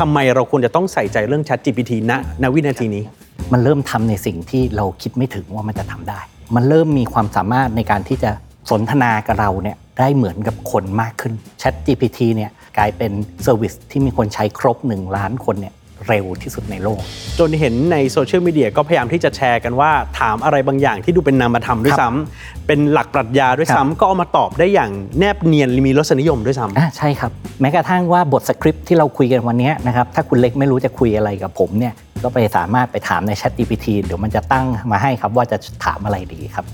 ทำไมเราควรจะต้องใส่ใจเรื่อง Chat GPT ณณวินาทีนี้ มันเริ่มทำในสิ่งที่เราคิดไม่ถึงว่ามันจะทำได้ มันเริ่มมีความสามารถในการที่จะสนทนากับเราเนี่ยได้เหมือนกับคนมากขึ้น Chat GPT เนี่ยกลายเป็นเซอร์วิสที่มีคนใช้ครบ 1 ล้านคนเนี่ย เร็วที่สุดในโลก จนเห็นในโซเชียลมีเดียก็พยายามที่จะแชร์กันว่าถามอะไรบางอย่างที่ดูเป็นนามธรรมด้วยครับซ้ำเป็นหลักปรัชญาด้วยครับซ้ำก็เอามาตอบได้อย่างแนบเนียนมีรสนิยมด้วยซ้ำอ่าใช่ครับ แม้กระทั่งว่าบทสคริปต์ที่เราคุยกันวันนี้นะครับถ้าคุณเล็กไม่รู้จะคุยอะไรกับผมเนี่ยก็ไปสามารถไปถามใน Chat GPT เดี๋ยวมันจะตั้งมาให้ครับว่าจะถามอะไรดีครับ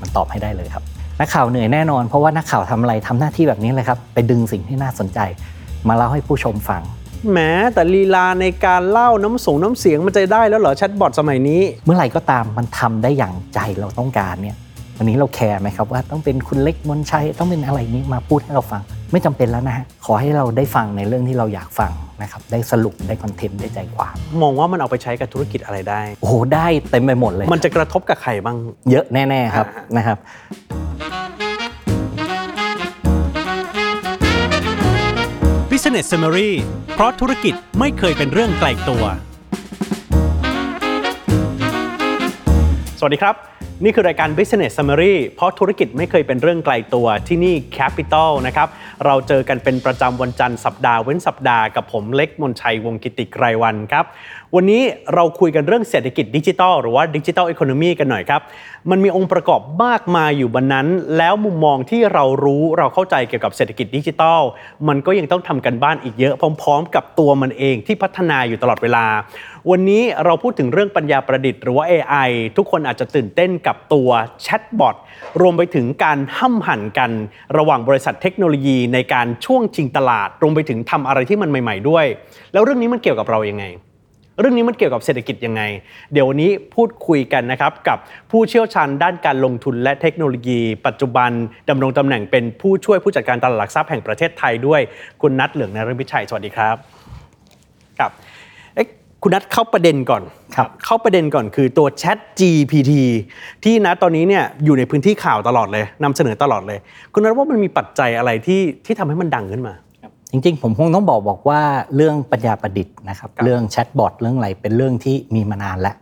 มันตอบให้ได้เลยครับนักข่าวเหนื่อยแน่นอนเพราะว่านักข่าวทำอะไรทำหน้าที่แบบนี้เลยครับ ไปดึงสิ่งที่น่าสนใจ มาเล่าให้ผู้ชมฟัง แม้แต่ลีลาในการเล่าน้ำส่งน้ำเสียงมันจะได้แล้วเหรอแชทบอทสมัยนี้ เมื่อไหร่ก็ตามมันทำได้อย่างใจเราต้องการเนี่ยวันนี้เราแคร์ไหมครับว่าต้องเป็นคุณเล็กมนชัยต้องเป็นอะไรนี้มาพูดให้เราฟัง ไม่จำเป็นแล้วนะฮะขอให้เราได้ฟังในเรื่องที่เราอยากฟังนะครับได้สรุปได้คอนเทนต์ได้ใจความมองว่ามันเอาไปใช้กับธุรกิจอะไรได้ โอ้โหได้เต็มไปหมดเลย มันจะกระทบกับใครบ้างเยอะแน่ ๆ ครับอ่าฮะนะครับ Business Summary เพราะธุรกิจไม่เคยเป็นเรื่องไกลตัว สวัสดีครับ นี่คือรายการ Business Summary เพราะธุรกิจไม่เคยเป็นเรื่องไกลตัวที่นี่ Capital นะครับ เราเจอกันเป็นประจำวันจันทร์สัปดาห์เว้นสัปดาห์กับผมเล็กมนชัยวงกิติไกรวันครับวันนี้เราคุยกันเรื่องเศรษฐกิจดิจิทัลหรือว่าดิจิทัลอีโคโนมีกันหน่อยครับ มันมีองค์ประกอบมากมายอยู่บนนั้น แล้วมุมมองที่เรารู้เราเข้าใจเกี่ยวกับเศรษฐกิจดิจิทัล มันก็ยังต้องทำกันบ้านอีกเยอะพร้อม ๆ กับตัวมันเองที่พัฒนาอยู่ตลอดเวลา วันนี้เราพูดถึงเรื่องปัญญาประดิษฐ์หรือว่า AI ทุกคนอาจจะตื่นเต้นกับตัวแชทบอทรวมไปถึงการห้ำหั่นกันระหว่างบริษัทเทคโนโลยีในการช่วงชิงตลาด รวมไปถึงทำอะไรที่มันใหม่ ๆด้วย แล้วเรื่องนี้มันเกี่ยวกับเรายังไง เรื่องนี้มันเกี่ยวกับเศรษฐกิจยังไง เดี๋ยววันนี้พูดคุยกันนะครับกับผู้เชี่ยวชาญด้านการลงทุนและเทคโนโลยี ปัจจุบันดำรงตำแหน่งเป็นผู้ช่วยผู้จัดการตลาดหลักทรัพย์แห่งประเทศไทยด้วยคุณนัทเหลืองนรมิตชัยสวัสดีครับครับเอ๊ะคุณนัทเข้าประเด็นก่อนครับเข้าประเด็นก่อนคือตัว Chat GPT ที่นะตอนนี้เนี่ยอยู่ในพื้นที่ข่าวตลอดเลยนำเสนอตลอดเลย คุณนัทว่ามันมีปัจจัยอะไรที่ที่ทำให้มันดังขึ้นมา จริงๆ ผมคงต้องบอกบอกว่าเรื่องปัญญาประดิษฐ์นะครับครับเรื่องแชทบอทเรื่องอะไรเป็นเรื่องที่มีมานานแล้ว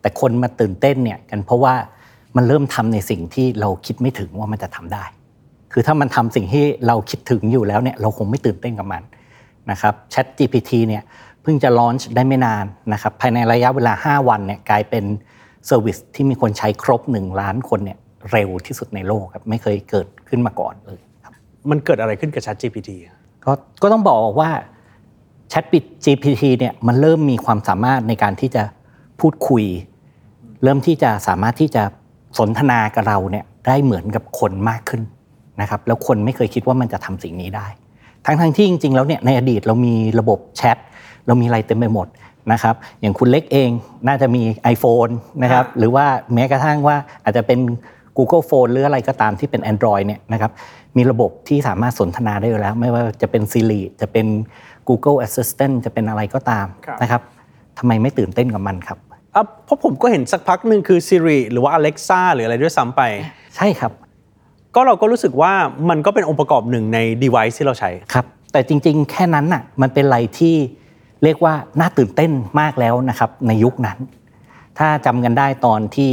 แต่คนมาตื่นเต้นเนี่ยกันเพราะว่ามันเริ่มทำในสิ่งที่เราคิดไม่ถึงว่ามันจะทำได้ คือถ้ามันทำสิ่งที่เราคิดถึงอยู่แล้วเนี่ยเราคงไม่ตื่นเต้นกับมันนะครับ Chat GPT เนี่ยเพิ่งจะลอนช์ได้ไม่นานนะครับภายในระยะเวลา 5 วันเนี่ยกลายเป็นเซอร์วิสที่มีคนใช้ครบ 1 ล้านคนเนี่ยเร็วที่สุดในโลกครับไม่เคยเกิดขึ้นมาก่อนเลยครับมันเกิดอะไรขึ้นกับ Chat GPT ก็ก็ต้องบอกว่า Chat GPT เนี่ยมันเริ่มมีความสามารถในการที่จะพูดคุย เริ่มที่จะสามารถที่จะสนทนากับเราเนี่ยได้เหมือนกับคนมากขึ้นนะครับแล้วคนไม่เคยคิดว่ามันจะทำสิ่งนี้ได้ ทั้งทั้งที่จริง ๆ แล้วเนี่ยในอดีตเรามีระบบแชทเรามีอะไรเต็มไปหมดนะครับอย่างคุณเล็กเองน่าจะมี iPhone นะครับครับหรือว่าแม้กระทั่งว่าอาจจะเป็น Google Phone หรืออะไรก็ตามที่เป็น Android เนี่ยนะครับ มีระบบที่สามารถสนทนาได้อยู่แล้ว ไม่ว่าจะเป็น Siri จะเป็น Google Assistant จะเป็นอะไรก็ตามครับนะครับทำไมไม่ตื่นเต้นกับมันครับอะเพราะผมก็เห็นสักพักหนึ่งคือ Siri หรือว่า Alexa หรืออะไรด้วยซ้ำไป ใช่ครับ ก็เราก็รู้สึกว่ามันก็เป็นองค์ประกอบหนึ่งใน device ที่เราใช้ครับ แต่จริงๆ แค่นั้นน่ะมันเป็นอะไรที่เรียกว่าน่าตื่นเต้นมากแล้วนะครับในยุคนั้น ถ้าจำกันได้ตอนที่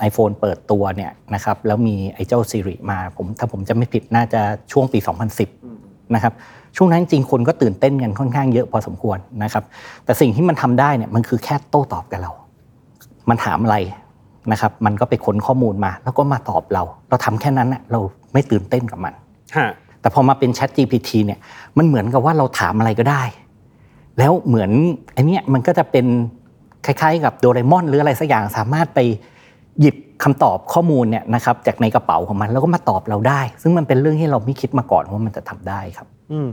ไอโฟนเปิดตัวเนี่ยนะครับแล้วมีไอ้เจ้า Siri มาผมถ้าผมจะไม่ผิดน่าจะช่วงปี 2010 นะครับช่วงนั้นจริงๆคนก็ตื่นเต้นกันค่อนข้างเยอะพอสมควรนะครับแต่สิ่งที่มันทำได้เนี่ยมันคือแค่โต้ตอบกับเรา มันถามอะไรนะครับมันก็ไปค้นข้อมูลมา แล้วก็มาตอบเรา เราทำแค่นั้นน่ะเราไม่ตื่นเต้นกับมันฮะแต่พอมาเป็น Chat GPT เนี่ยมันเหมือนกับว่าเราถามอะไรก็ได้ แล้วเหมือนไอันนี้ยมันก็จะเป็น คล้ายๆ กับโดเรมอนหรืออะไรสักอย่างสามารถไปหยิบคำตอบข้อมูลเนี่ยนะครับจากในกระเป๋าของมันแล้วก็มาตอบเราได้ ซึ่งมันเป็นเรื่องที่เราไม่คิดมาก่อนว่ามันจะทำได้ครับ อืม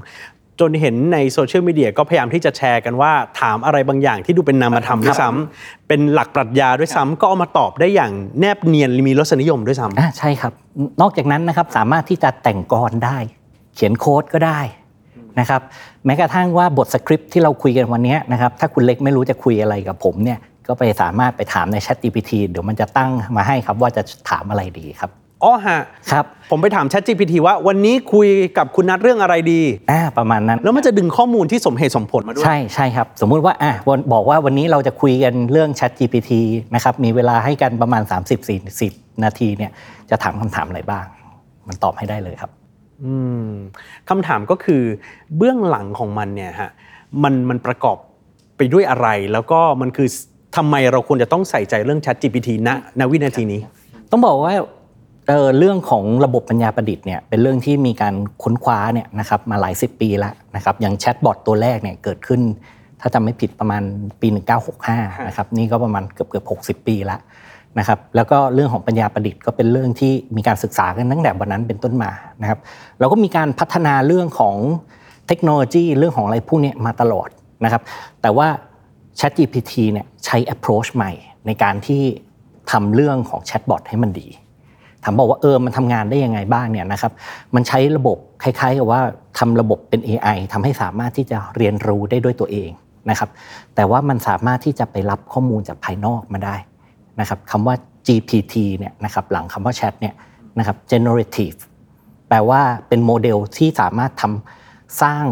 จนเห็นในโซเชียลมีเดียก็พยายามที่จะแชร์กันว่า ถามอะไรบางอย่างที่ดูเป็นนามธรรมด้วยซ้ำเป็นหลักปรัชญาด้วยซ้ำก็เอามาตอบได้อย่างแนบเนียนมีรสนิยมด้วยซ้ำอ่าใช่ครับ นอกจากนั้นนะครับสามารถที่จะแต่งกลอนได้ เขียนโค้ดก็ได้นะครับ แม้กระทั่งว่าบทสคริปต์ที่เราคุยกันวันนี้นะครับถ้าคุณเล็กไม่รู้จะคุยอะไรกับผมเนี่ยก็ไปสามารถไปถามใน Chat GPT เดี๋ยวมันจะตั้งมาให้ครับว่าจะถามอะไรดีครับอ๋อฮะครับผมไปถาม Chat GPT ว่าวันนี้คุยกับคุณนัทเรื่องอะไรดีอ่าประมาณนั้น แล้วมันจะดึงข้อมูลที่สมเหตุสมผลมาด้วย ใช่ใช่ครับ สมมุติว่าอะวันบอกว่าวันนี้เราจะคุยกันเรื่อง Chat GPT นะครับมีเวลาให้กันประมาณ 30-40 นาทีเนี่ยจะถามคำถามอะไรบ้าง มันตอบให้ได้เลยครับ อืมคำถามก็คือเบื้องหลังของมันเนี่ยฮะมันมันประกอบไปด้วยอะไร แล้วก็มันคือทำไมเราควรจะต้องใส่ใจเรื่อง Chat GPT ณณวินาทีนี้ ต้องบอกว่าเออเรื่องของระบบปัญญาประดิษฐ์เนี่ยเป็นเรื่องที่มีการค้นคว้าเนี่ยนะครับมาหลายสิบปีแล้วนะครับอย่างแชทบอทตัวแรกเนี่ยเกิดขึ้น ถ้าจำไม่ผิดประมาณปี 1965นะครับนี่ก็ประมาณเกือบเกือบ60 ปีแล้ว นะครับแล้วก็เรื่องของปัญญาประดิษฐ์ก็เป็นเรื่องที่มีการศึกษากันตั้งแต่วันนั้นเป็นต้นมานะครับเราก็มีการพัฒนาเรื่องของเทคโนโลยีเรื่องของอะไรพวกนี้มาตลอดนะครับแต่ว่า ChatGPT เนี่ยใช้ approach ใหม่ในการที่ทำเรื่องของแชทบอทให้มันดีถามบอกว่าเออมันทำงานได้ยังไงบ้างเนี่ยนะครับมันใช้ระบบคล้ายๆกับว่าทำระบบเป็น AI ทำให้สามารถที่จะเรียนรู้ได้ด้วยตัวเองนะครับแต่ว่ามันสามารถที่จะไปรับข้อมูลจากภายนอกมาได้ นะครับคำว่า GPT เนี่ยนะครับหลังคำว่า Chat เนี่ยนะครับ generative แปลว่าเป็นโมเดลที่สามารถทำสร้าง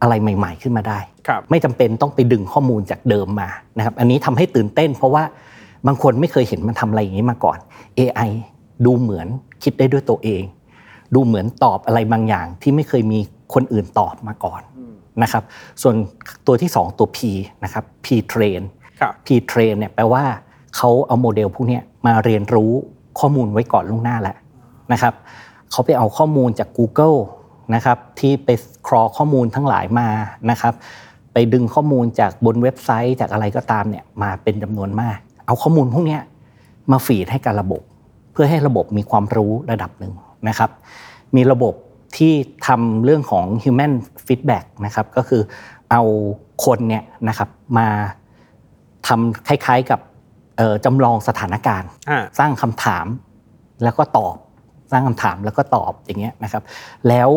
อะไรใหม่ ๆ ขึ้นมาได้ครับไม่จำเป็นต้องไปดึงข้อมูลจากเดิมมานะครับอันนี้ทำให้ตื่นเต้น เพราะว่าบางคนไม่เคยเห็นมันทำอะไรอย่างนี้มาก่อน AI ดูเหมือนคิดได้ด้วยตัวเอง ดูเหมือนตอบอะไรบางอย่างที่ไม่เคยมีคนอื่นตอบมาก่อนนะครับส่วนตัวที่ 2 ตัว P นะครับ P train ครับ P train เนี่ยแปลว่า เขาเอาโมเดลพวกนี้มาเรียนรู้ข้อมูลไว้ก่อนล่วงหน้าแล้วนะครับเขาไปเอาข้อมูลจาก Google นะครับที่ไปครอข้อมูลทั้งหลายมานะครับไปดึงข้อมูลจากบนเว็บไซต์จากอะไรก็ตามเนี่ยมาเป็นจำนวนมาก เอาข้อมูลพวกนี้มาฟีดให้กับระบบ เพื่อให้ระบบมีความรู้ระดับหนึ่งนะครับ มีระบบที่ทำเรื่องของ human feedback นะครับก็คือเอาคนเนี่ยนะครับมาทำคล้ายๆกับ จำลองสถานการณ์อ่าสร้างคำถามแล้วก็ตอบ สร้างคำถามแล้วก็ตอบอย่างเงี้ยนะครับ แล้ว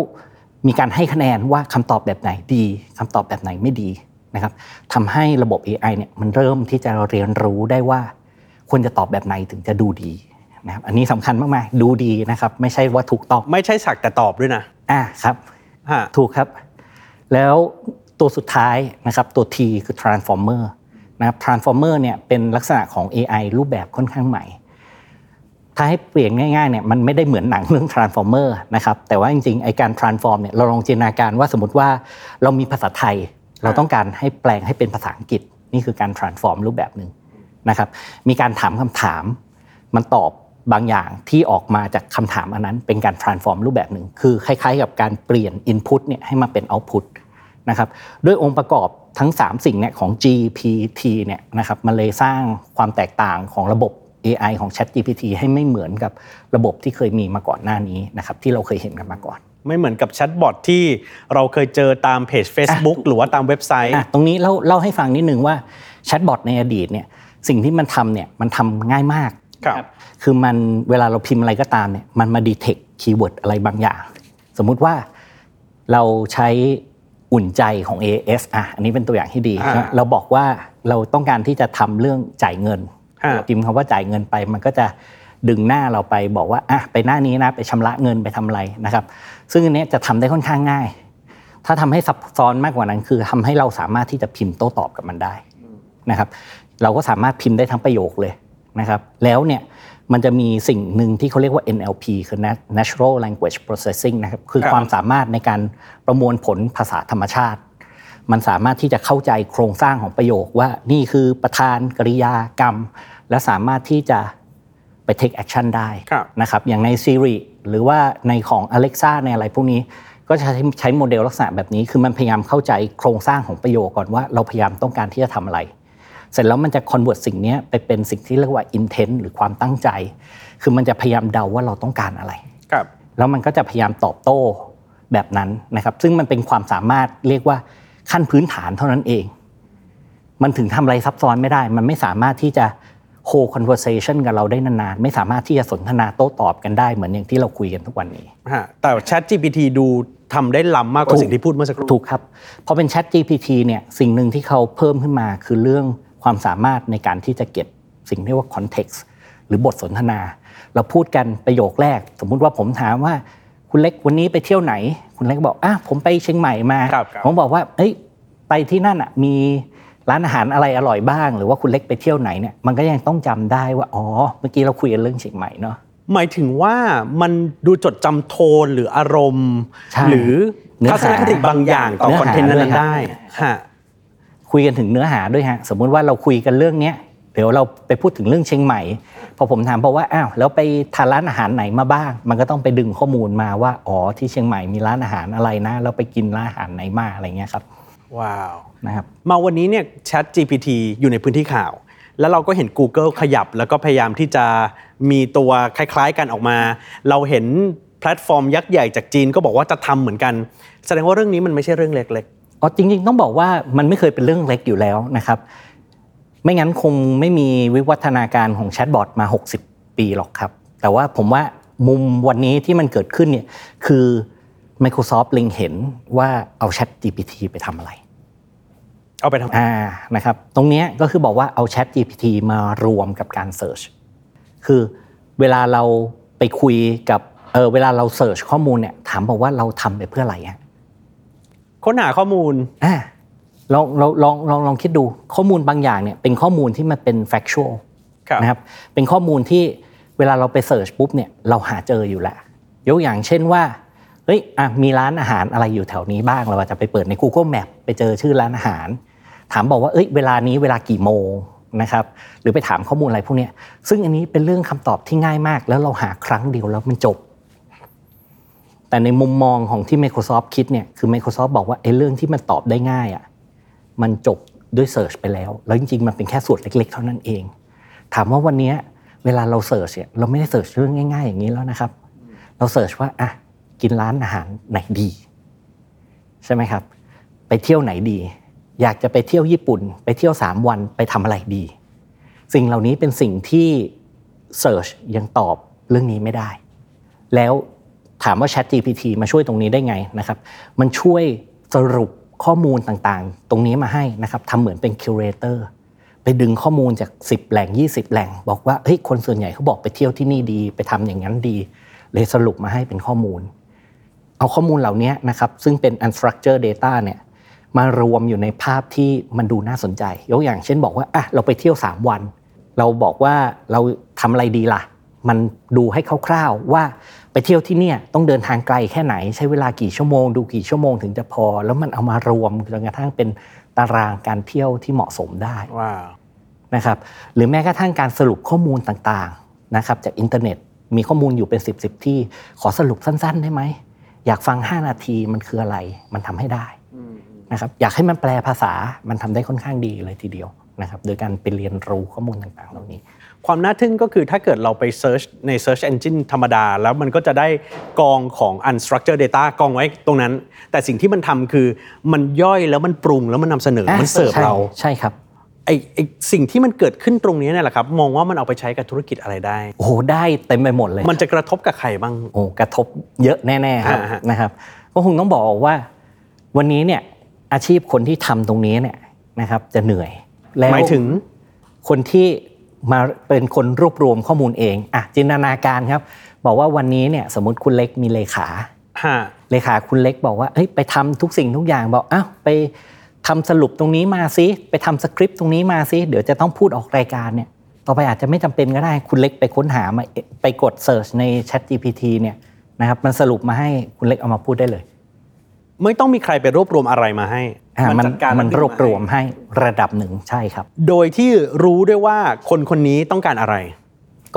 มีการให้คะแนนว่าคำตอบแบบไหนดีคำตอบแบบไหนไม่ดีนะครับทำให้ระบบ AI เนี่ยมันเริ่มที่จะเรียนรู้ได้ว่าควรจะตอบแบบไหนถึงจะดูดีนะครับอันนี้สำคัญมากๆดูดีนะครับ ไม่ใช่ว่าถูกต้องไม่ใช่สักแต่ตอบด้วยนะอ่าครับฮะถูกครับ แล้วตัวสุดท้ายนะครับตัว T คือ transformer นะครับ transformer เนี่ยเป็นลักษณะของ AI รูปแบบค่อนข้างใหม่ ถ้าให้เปลี่ยนง่ายๆเนี่ยมันไม่ได้เหมือนหนังเรื่อง transformer นะครับแต่ว่าจริงๆไอการ transform เนี่ยเราลองจินตนาการว่าสมมติว่าเรามีภาษาไทย เราต้องการให้แปลงให้เป็นภาษาอังกฤษ นี่คือการ transform รูปแบบหนึ่งนะครับมีการถามคำถามมันตอบบางอย่างที่ออกมาจากคำถามอันนั้นเป็นการ transform รูปแบบหนึ่งคือคล้ายๆ กับการเปลี่ยน input เนี่ยให้มาเป็น output นะครับด้วยองค์ประกอบทั้ง 3 สิ่งเนี่ยของ GPT เนี่ยนะครับมันเลยสร้างความแตกต่างของระบบ AI ของ ChatGPT ให้ไม่เหมือนกับระบบที่เคยมีมาก่อนหน้านี้นะครับที่เราเคยเห็นกันมาก่อน ไม่เหมือนกับแชทบอทที่เราเคยเจอตามเพจ Facebook หรือว่าตามเว็บไซต์อะตรงนี้เล่าเล่าให้ฟังนิดนึงว่าแชทบอทในอดีตเนี่ยสิ่งที่มันทำเนี่ยมันทำง่ายมากครับคือมันเวลาเราพิมพ์อะไรก็ตามเนี่ยมันมา detect keyword อะไรบางอย่าง สมมุติว่าเราใช้ อุ่นใจของ AS อะอันนี้เป็นตัวอย่างที่ดี อ่าเราบอกว่าเราต้องการที่จะทำเรื่องจ่ายเงินอ่า เราพิมพ์คำว่าจ่ายเงินไป มันก็จะดึงหน้าเราไปบอกว่าอะไปหน้านี้นะไปชำระเงินไปทำอะไรนะครับ ซึ่งอันเนี้ยจะทำได้ค่อนข้างง่าย ถ้าทำให้ซับซ้อนมากกว่านั้น คือทำให้เราสามารถที่จะพิมพ์โต้ตอบกับมันได้นะครับ เราก็สามารถพิมพ์ได้ทั้งประโยคเลยนะครับ แล้วเนี่ย มันจะมีสิ่งหนึ่งที่เขาเรียกว่า NLP คือ Natural Language Processing นะครับคือครับความสามารถในการประมวลผลภาษาธรรมชาติ มันสามารถที่จะเข้าใจโครงสร้างของประโยคว่านี่คือประธานกริยากรรม และสามารถที่จะไป take action ได้ครับนะครับอย่างใน Siri หรือว่าในของ Alexa ในอะไรพวกนี้ก็จะใช้ใช้โมเดลลักษณะแบบนี้คือมันพยายามเข้าใจโครงสร้างของประโยคก่อนว่า เราพยายามต้องการที่จะทำอะไร เสร็จแล้วมันจะ convert สิ่งเนี้ยไปเป็นสิ่งที่เรียกว่า intent หรือความตั้งใจ คือมันจะพยายามเดาว่าเราต้องการอะไรครับแล้วมันก็จะพยายามตอบโต้แบบนั้นนะครับ ซึ่งมันเป็นความสามารถเรียกว่าขั้นพื้นฐานเท่านั้นเอง มันถึงทำอะไรซับซ้อนไม่ได้ มันไม่สามารถที่จะ hold conversation กับเราได้นานๆ ไม่สามารถที่จะสนทนาโต้ตอบกันได้เหมือนอย่างที่เราคุยกันทุกวันนี้ฮะแต่ Chat GPT ดูทำได้ล้ำมากกว่าสิ่งที่พูดเมื่อสักครู่ ถูกครับพอเป็น Chat GPT เนี่ย สิ่งหนึ่งที่เขาเพิ่มขึ้นมาคือเรื่อง ความสามารถในการที่จะเก็บสิ่งที่เรียกว่า context หรือบทสนทนา เราพูดกันประโยคแรก สมมุติว่าผมถามว่าคุณเล็กวันนี้ไปเที่ยวไหน คุณเล็กบอกอะผมไปเชียงใหม่มาครับครับผมบอกว่าเอ้ยไปที่นั่นอะมีร้านอาหารอะไรอร่อยบ้าง หรือว่าคุณเล็กไปเที่ยวไหนเนี่ยมันก็ยังต้องจำได้ว่าอ๋อเมื่อกี้เราคุยกันเรื่องเชียงใหม่เนาะหมายถึงว่ามันดูจดจำโทนหรืออารมณ์ใช่หรือเนื้อทัศนคติบางอย่างต่อเนื้อคอนหาเทนต์ด้วนั้ยนครับๆได้ฮะ คุยกันถึงเนื้อหาด้วยฮะสมมุติว่าเราคุยกันเรื่องเนี้ยเดี๋ยวเราไปพูดถึงเรื่องเชียงใหม่ พอผมถามเพราะว่าอ้าวแล้วไปทานร้านอาหารไหนมาบ้าง มันก็ต้องไปดึงข้อมูลมาว่าอ๋อที่เชียงใหม่มีร้านอาหารอะไรนะแล้วไปกินร้านอาหารไหนมาอะไรเงี้ยครับว้าวนะครับมาวันนี้เนี่ย Chat GPT อยู่ในพื้นที่ข่าว แล้วเราก็เห็น Google ขยับ แล้วก็พยายามที่จะมีตัวคล้ายๆกันออกมา เราเห็นแพลตฟอร์มยักษ์ใหญ่จากจีนก็บอกว่าจะทำเหมือนกัน แสดงว่าเรื่องนี้มันไม่ใช่เรื่องเล็ก อ๋อจริงๆ ต้องบอกว่ามันไม่เคยเป็นเรื่องเล็กอยู่แล้วนะครับ ไม่งั้นคงไม่มีวิวัฒนาการของแชทบอทมา 60 ปีหรอกครับ แต่ว่าผมว่ามุมวันนี้ที่มันเกิดขึ้นเนี่ยคือ Microsoft เล็งเห็นว่าเอา Chat GPT ไปทำอะไรๆเอาไปทำอ่านะครับ ตรงเนี้ยก็คือบอกว่าเอา Chat GPT มารวมกับการ Search คือเวลาเราไปคุยกับเออเวลาเรา Search ข้อมูลเนี่ยถามบอกว่าเราทำไปเพื่ออะไรฮะ ค้นหาข้อมูลอ่าลองลองลองลองลองคิดดูข้อมูลบางอย่างเนี่ยเป็นข้อมูลที่มันเป็น factual ครับนะครับเป็นข้อมูลที่เวลาเราไป Search ปุ๊บเนี่ยเราหาเจออยู่แล้วยกอย่างเช่นว่าเฮ้ยอะมีร้านอาหารอะไรอยู่แถวนี้บ้างเราอาจจะไปเปิดใน Google Map ไปเจอชื่อร้านอาหาร ถามบอกว่าเอ้ยเวลานี้เวลากี่โมงนะครับหรือไปถามข้อมูลอะไรพวกเนี้ยซึ่งอันนี้เป็นเรื่องคำตอบที่ง่ายมาก แล้วเราหาครั้งเดียวแล้วมันจบ แต่ในมุมมองของที่ Microsoft คิดเนี่ยคือ Microsoft บอกว่าไอ้เรื่องที่มันตอบได้ง่ายอะมันจบด้วย Search ไปแล้ว แล้วจริงๆ มันเป็นแค่ส่วนเล็ก ๆ เท่านั้นเอง ถามว่าวันนี้เวลาเรา Search เนี่ยเราไม่ได้ Search เรื่องง่าย ๆ อย่างนี้แล้วนะครับ เรา Search ว่าอะกินร้านอาหารไหนดี ใช่ไหมครับ ไปเที่ยวไหนดี อยากจะไปเที่ยวญี่ปุ่น ไปเที่ยว 3 วันไปทำอะไรดี สิ่งเหล่านี้เป็นสิ่งที่ Search ยังตอบเรื่องนี้ไม่ได้ แล้ว ถามว่า Chat GPT มาช่วยตรงนี้ได้ไงนะครับมันช่วยสรุปข้อมูลต่างๆ ตรงนี้มาให้นะครับทำเหมือนเป็น curator ไปดึงข้อมูลจาก 10 แหล่ง 20 แหล่ง บอกว่าเฮ้ยคนส่วนใหญ่เขาบอกไปเที่ยวที่นี่ดี ไปทำอย่างนั้นดี เลยสรุปมาให้เป็นข้อมูล เอาข้อมูลเหล่านี้นะครับซึ่งเป็น unstructured data เนี่ยมารวมอยู่ในภาพที่มันดูน่าสนใจ ยกอย่างเช่นบอกว่าอะเราไปเที่ยว 3 วัน เราบอกว่าเราทำอะไรดีล่ะ มันดูให้คร่าวๆว่า ไปเที่ยวที่เนี่ยต้องเดินทางไกลแค่ไหนใช้เวลากี่ชั่วโมง ดูกี่ชั่วโมงถึงจะพอ แล้วมันเอามารวมจนกระทั่งเป็นตารางการเที่ยวที่เหมาะสมได้ว้าวนะครับหรือแม้กระทั่งการสรุปข้อมูลต่างๆนะครับจากอินเทอร์เน็ตมีข้อมูลอยู่เป็น 10บสที่ขอสรุปสั้น ๆ ได้ไหม อยากฟัง 5 นาทีมันคืออะไรมันทำให้ได้นะครับอยากให้มันแปลภาษามันทำได้ค่อนข้างดีเลยทีเดียวนะครับโดยการไปเรียนรู้ข้อมูลต่างๆ เหล่านี้ ความน่าทึ่งก็คือถ้าเกิดเราไป Search ใน Search Engine ธรรมดา แล้วมันก็จะได้กองของ unstructured data กองไว้ตรงนั้น แต่สิ่งที่มันทำคือมันย่อยแล้วมันปรุงแล้วมันนำเสนอมันเสิร์ฟใช่เราใช่ครับไอไอสิ่งที่มันเกิดขึ้นตรงนี้เนี่ยแหละครับ มองว่ามันเอาไปใช้กับธุรกิจอะไรได้ โอ้โหได้เต็มไปหมดเลย มันจะกระทบกับใครบ้างโอ้กระทบเยอะแน่ๆครับอ่าฮะนะครับก็คงต้องบอกว่า วันนี้เนี่ยอาชีพคนที่ทำตรงนี้เนี่ยนะครับ จะเหนื่อยแล้วหมายถึงคนที่ มาเป็นคนรวบรวมข้อมูลเองอะจินตนาการครับ บอกว่าวันนี้เนี่ยสมมติคุณเล็กมีเลขาฮะเลขาคุณเล็กบอกว่าเฮ้ยไปทำทุกสิ่งทุกอย่างบอกอ้าวไปทำสรุปตรงนี้มาซิไปทำสคริปต์ตรงนี้มาซิเดี๋ยวจะต้องพูดออกรายการเนี่ยต่อไปอาจจะไม่จำเป็นก็ได้คุณเล็กไปค้นหามาไปกด Search ใน Chat GPT เนี่ยนะครับมันสรุปมาให้คุณเล็กเอามาพูดได้เลย ไม่ต้องมีใครไปรวบรวมอะไรมาให้อะมันจัดการมันขึ้รวบรวมให้ให้ระดับหนึ่งใช่ครับ โดยที่รู้ด้วยว่าคนคนนี้ต้องการอะไร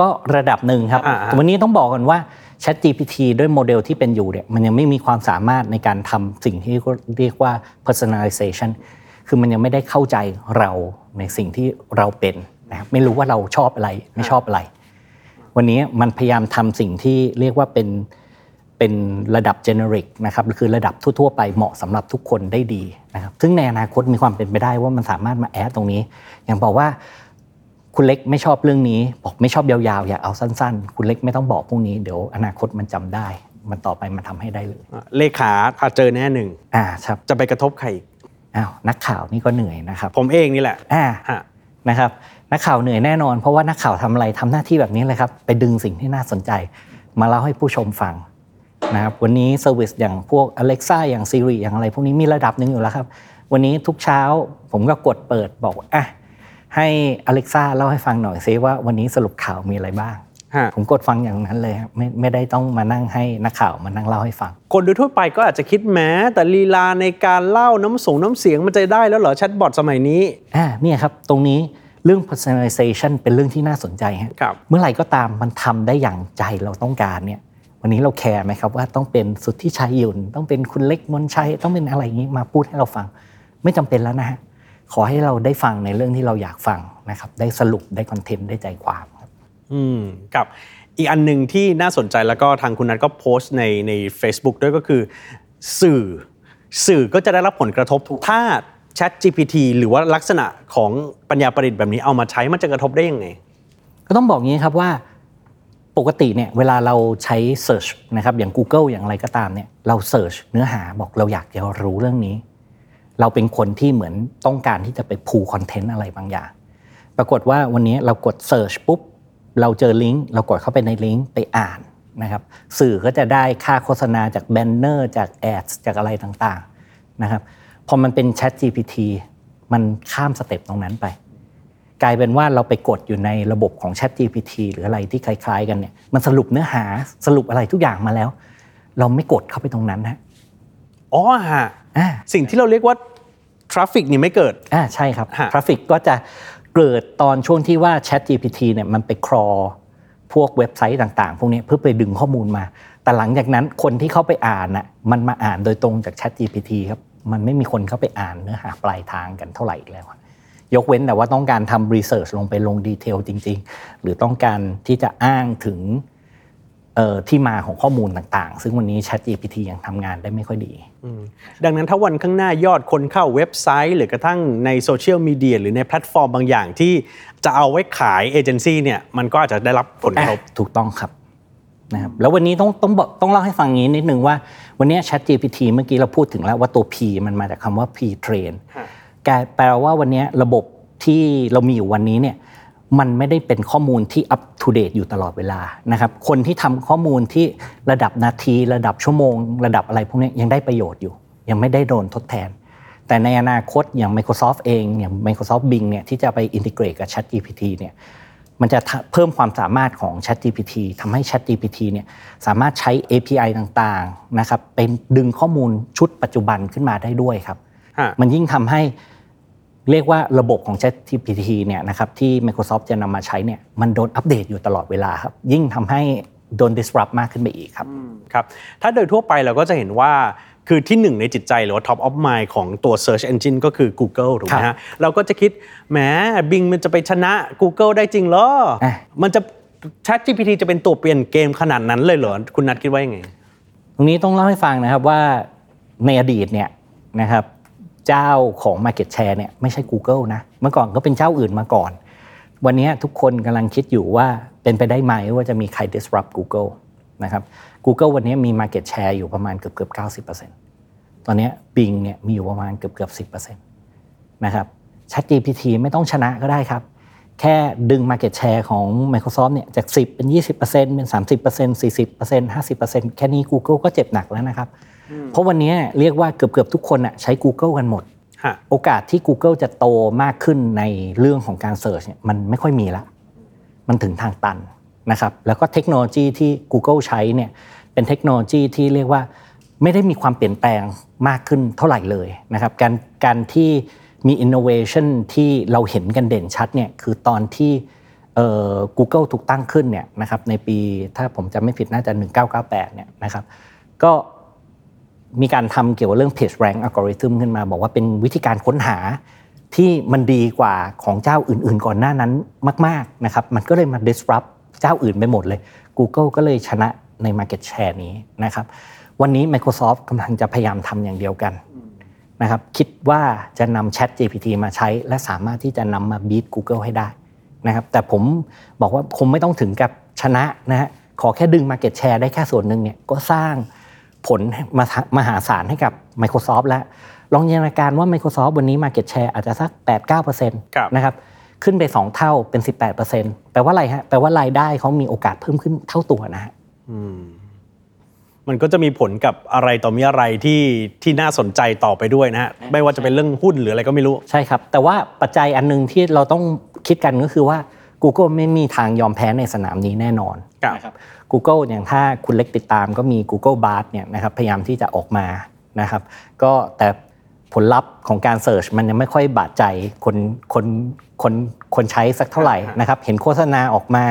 ก็ระดับหนึ่งครับอ่าๆวันนี้ต้องบอกกันว่า Chat GPT ด้วยโมเดลที่เป็นอยู่เนี่ยมันยังไม่มีความสามารถในการทำสิ่งที่เรียกว่า personalization คือมันยังไม่ได้เข้าใจเราในสิ่งที่เราเป็นนะครับไม่รู้ว่าเราชอบอะไรไม่ชอบอะไร วันนี้มันพยายามทำสิ่งที่เรียกว่าเป็น เป็นระดับ generic นะครับคือระดับทั่ว ๆ ไปเหมาะสำหรับทุกคนได้ดีนะครับซึ่งในอนาคตมีความเป็นไปได้ว่ามันสามารถมาแอดตรงนี้ อย่างบอกว่าคุณเล็กไม่ชอบเรื่องนี้ บอกไม่ชอบยาวๆ อยากเอาสั้นๆ คุณเล็กไม่ต้องบอกพวกนี้เดี๋ยวอนาคตมันจำได้ มันต่อไปมันทำให้ได้เลยเลขาอาจเจอแน่หนึ่งอ่าครับจะไปกระทบใครอีกอ้าวนักข่าวนี่ก็เหนื่อยนะครับผมเองนี่แหละอ่าฮะนะครับนักข่าวเหนื่อยแน่นอนเพราะว่านักข่าวทำอะไรทำหน้าที่แบบนี้เลยครับไปดึงสิ่งที่น่าสนใจ มาเล่าให้ผู้ชมฟัง นะครับวันนี้เซอร์วิสอย่างพวก Alexa อย่าง Siri อย่างอะไร พวกนี้มีระดับหนึ่งอยู่แล้วครับ วันนี้ทุกเช้าผมก็กดเปิดบอกว่าอะให้ Alexa เล่าให้ฟังหน่อยซิว่าวันนี้สรุปข่าวมีอะไรบ้างฮะผมกดฟังอย่างนั้นเลยครับไม่ไม่ได้ต้องมานั่งให้นักข่าวมานั่งเล่าให้ฟัง คนโดยทั่วไปก็อาจจะคิดแม้แต่ลีลาในการเล่าน้ำส่งน้ำเสียงมันจะได้แล้วเหรอแชทบอทสมัยนี้อ่าเนี่ยครับตรงนี้เรื่อง personalization เป็นเรื่องที่น่าสนใจฮะครับเมื่อไหร่ก็ตามมันทำได้อย่างใจเราต้องการเนี่ย วันนี้เราแคร์ไหมครับว่าต้องเป็นสุดที่ชัยหยุ่นต้องเป็นคุณเล็กมนชัยต้องเป็นอะไรอย่างนี้มาพูดให้เราฟัง ไม่จำเป็นแล้วนะฮะขอให้เราได้ฟังในเรื่องที่เราอยากฟังนะครับได้สรุปได้คอนเทนต์ได้ใจความครับอืมกับอีกอันหนึ่งที่น่าสนใจแล้วก็ทางคุณนัทก็โพสต์ในใน Facebook ด้วยก็คือสื่อ สื่อก็จะได้รับผลกระทบถ้า Chat GPT หรือว่าลักษณะของปัญญาประดิษฐ์แบบนี้เอามาใช้มันจะกระทบได้ยังไง ก็ต้องบอกงี้ครับว่า ปกติเนี่ยเวลาเราใช้ Search นะครับอย่าง Google อย่างไรก็ตามเนี่ยเรา Search เนื้อหาบอกเราอยากจะรู้เรื่องนี้ เราเป็นคนที่เหมือนต้องการที่จะไปดูคอนเทนต์อะไรบางอย่าง ปรากฏว่าวันนี้เรากด Search ปุ๊บ เราเจอลิงก์เรากดเข้าไปในลิงก์ไปอ่านนะครับสื่อก็จะได้ค่าโฆษณาจาก banner จาก ad จากอะไรต่างๆนะครับพอมันเป็น Chat GPT มันข้าม step ตรงนั้นไป กลายเป็นว่าเราไปกดอยู่ในระบบของ Chat GPT หรืออะไรที่คล้ายๆ กันเนี่ยมันสรุปเนื้อหาสรุปอะไรทุกอย่างมาแล้ว เราไม่กดเข้าไปตรงนั้นฮะอ๋อฮะอ่าสิ่งที่เราเรียกว่า traffic นี่ไม่เกิดอ่าใช่ครับฮะ traffic ก็จะเกิดตอนช่วงที่ว่า Chat GPT เนี่ยมันไป crawl พวกเว็บไซต์ต่าง ๆ พวกนี้เพื่อไปดึงข้อมูลมา แต่หลังจากนั้นคนที่เข้าไปอ่านน่ะมันมาอ่านโดยตรงจาก Chat GPT ครับ มันไม่มีคนเข้าไปอ่านเนื้อหาปลายทางกันเท่าไหร่อีกแล้วอะ ยกเว้นแต่ว่าต้องการทำ research ลงไปลง detail จริง ๆ หรือต้องการที่จะอ้างถึงเอ่อที่มาของข้อมูลต่างๆ ซึ่งวันนี้ Chat GPT ยังทำงานได้ไม่ค่อยดี ดังนั้นถ้าวันข้างหน้ายอดคนเข้าเว็บไซต์ หรือกระทั่งในโซเชียลมีเดียหรือในแพลตฟอร์มบางอย่างที่จะเอาไว้ขายเอเจนซี่เนี่ยมันก็อาจจะได้รับผลกระทบอะถูกต้องครับนะครับแล้ววันนี้ต้องต้องบอกต้องเล่าให้ฟังงี้นิดนึงว่าวันนี้ Chat GPT เมื่อกี้เราพูดถึงแล้วว่าตัว P มันมาจากคำว่า pre-train ฮะ แปลว่าวันนี้ระบบที่เรามีอยู่วันนี้เนี่ยมันไม่ได้เป็นข้อมูลที่ up to date อยู่ตลอดเวลานะครับคนที่ทำข้อมูลที่ระดับนาที ระดับชั่วโมง ระดับอะไรพวกนี้ยังได้ประโยชน์อยู่ ยังไม่ได้โดนทดแทน แต่ในอนาคตอย่าง Microsoft เองอย่าง Microsoft Bing เนี่ยที่จะไปอินทิเกรตกับ Chat GPT เนี่ยมันจะเพิ่มความสามารถของ ChatGPT ทำให้ ChatGPT เนี่ยสามารถใช้ API ต่างๆนะครับเป็นดึงข้อมูลชุดปัจจุบันขึ้นมาได้ด้วยครับ มันยิ่งทำให้เรียกว่าระบบของ ChatGPT เนี่ยนะครับที่ Microsoft จะนำมาใช้เนี่ยมันโดนอัปเดตอยู่ตลอดเวลาครับ ยิ่งทำให้โดน disrupt มากขึ้นไปอีกครับครับ ถ้าโดยทั่วไปเราก็จะเห็นว่าคือที่หนึ่งในจิตใจหรือว่า top of mind ของตัว search engine ก็คือ Google ถูกไหมครัฮะบเราก็จะคิดแหม Bing มันจะไปชนะ Google ได้จริงเหรออะมันจะ Chat GPT จะเป็นตัวเปลี่ยนเกมขนาดนั้นเลยเหรอคุณนัทคิดว่ายังไง ตรงนี้ต้องเล่าให้ฟังนะครับว่าในอดีตเนี่ยนะครับ เจ้าของ Market Share เนี่ยไม่ใช่ Google นะ เมื่อก่อนก็เป็นเจ้าอื่นมาก่อน วันนี้ทุกคนกำลังคิดอยู่ว่าเป็นไปได้ไหมว่าจะมีใคร disrupt Google นะครับ Google วันนี้มี Market Share อยู่ประมาณเกือบเกือบ 90%ตอนนี้ Bing เนี่ยมีอยู่ประมาณเกือบเกือบ10%นะครับ ChatGPT ไม่ต้องชนะก็ได้ครับ แค่ดึง Market Share ของ Microsoft เนี่ยจาก 10 เป็น 20%เป็น 30% 40% 50%แค่นี้ Google ก็เจ็บหนักแล้วนะครับ เพราะวันนี้เรียกว่าเกือบเกือบๆทุกคนน่ะใช้ Google กันหมดฮะโอกาสที่ Google จะโตมากขึ้นในเรื่องของการเสิร์ชเนี่ยมันไม่ค่อยมีละ มันถึงทางตันนะครับแล้วก็เทคโนโลยีที่ Google ใช้เนี่ยเป็นเทคโนโลยีที่เรียกว่าไม่ได้มีความเปลี่ยนแปลงมากขึ้นเท่าไหร่เลยนะครับการการที่มี innovation ที่เราเห็นกันเด่นชัดเนี่ยคือตอนที่เอ่อ Google ถูกตั้งขึ้นเนี่ยนะครับในปีถ้าผมจำไม่ผิดน่าจะ 1998เนี่ยนะครับก็ มีการทำเกี่ยวกับเรื่อง Page Rank Algorithm ขึ้นมาบอกว่าเป็นวิธีการค้นหาที่มันดีกว่าของเจ้าอื่นๆ ก่อนหน้านั้นมาก ๆนะครับ มันก็เลยมา disrupt เจ้าอื่นไปหมดเลย Google ก็เลยชนะใน Market Share นี้นะครับ วันนี้ Microsoft กำลังจะพยายามทำอย่างเดียวกันนะครับคิดว่าจะนำ Chat GPT มาใช้ และสามารถที่จะนำมาบีท Google ให้ได้นะครับ แต่ผมบอกว่าคงไม่ต้องถึงกับชนะนะฮะขอแค่ดึง Market Share ได้แค่ส่วนหนึ่งเนี่ยก็สร้าง ผลมามหาศาลให้กับ Microsoft แล้ว ลองจินตนาการว่า Microsoft วันนี้ Market Share อาจจะสัก 8-9%นครับนะครับขึ้นไป 2 เท่าเป็น 18%แปลว่าอะไรฮะแปลว่ารายได้เขามีโอกาสเพิ่มขึ้นเท่าตัวนะฮะมันก็จะมีผลกับอะไรต่อมีอะไรที่ที่น่าสนใจต่อไปด้วยนะฮะไม่ว่าจะเป็นเรื่องหุ้นหรืออะไรก็ไม่รู้ ใช่ครับ แต่ว่าปัจจัยอันหนึงที่เราต้องคิดกันก็คือว่า Google ไม่มีทางยอมแพ้ในสนามนี้แน่นอนครับนะครับ Google อย่างถ้าคุณเล็กติดตามก็มี Google Bard เนี่ยนะครับพยายามที่จะออกมานะครับก็แต่ผลลัพธ์ของการเสิร์ชมันยังไม่ค่อยบาดใจคนคนคนคนใช้สักเท่าไหร่นะครับเห็นโฆษณาออกมา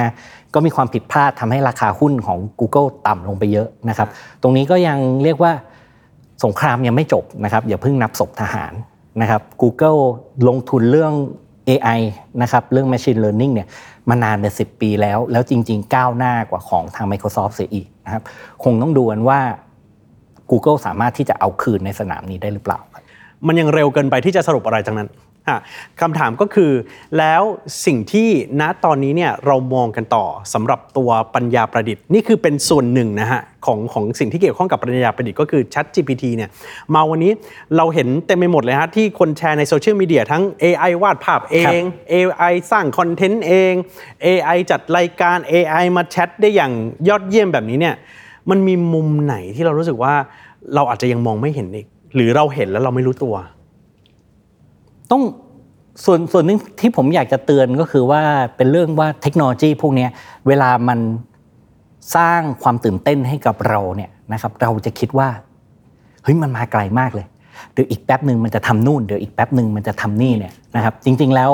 ก็มีความผิดพลาดทำให้ราคาหุ้นของ Google ต่ำลงไปเยอะนะครับตรงนี้ก็ยังเรียกว่าสงครามยังไม่จบนะครับอย่าเพิ่งนับศพทหารนะครับ Google ลงทุนเรื่อง AI นะครับเรื่อง Machine Learning เนี่ยมานานเป็น 10 ปีแล้ว แล้วจริง ๆ ก้าวหน้ากว่าของทาง Microsoft เสียอีกนะครับคงต้องดูกันว่า Google สามารถที่จะเอาคืนในสนามนี้ได้หรือเปล่าครับมันยังเร็วเกินไปที่จะสรุปอะไรทั้งนั้น คำถามก็คือแล้วสิ่งที่ณตอนนี้เนี่ยเรามองกันต่อสำหรับตัวปัญญาประดิษฐ์นี่คือเป็นส่วนหนึ่งนะฮะของของสิ่งที่เกี่ยวข้องกับปัญญาประดิษฐ์ก็คือ Chat GPT เนี่ยมาวันนี้เราเห็นเต็มไปหมดเลยฮะที่คนแชร์ในโซเชียลมีเดียทั้ง AI วาดภาพเอง AI สร้างคอนเทนต์เอง AI จัดรายการ AI มาแชทได้อย่างยอดเยี่ยมแบบนี้เนี่ยมันมีมุมไหนที่เรารู้สึกว่าเราอาจจะยังมองไม่เห็นอีก หรือเราเห็นแล้วเราไม่รู้ตัว ต้องส่วนส่วนหนึงที่ผมอยากจะเตือนก็คือว่าเป็นเรื่องว่าเทคโนโลยีพวกเนี้ยเวลามันสร้างความตื่นเต้นให้กับเราเนี่ยนะครับ เราจะคิดว่าเฮ้ยมันมาไกลมากเลยเดี๋ยวอีกแป๊บหนึ่งมันจะทำนู่นเดี๋ยวอีกแป๊บหนึ่งมันจะทำนี่เนี่ยนะครับ จริง ๆ แล้ว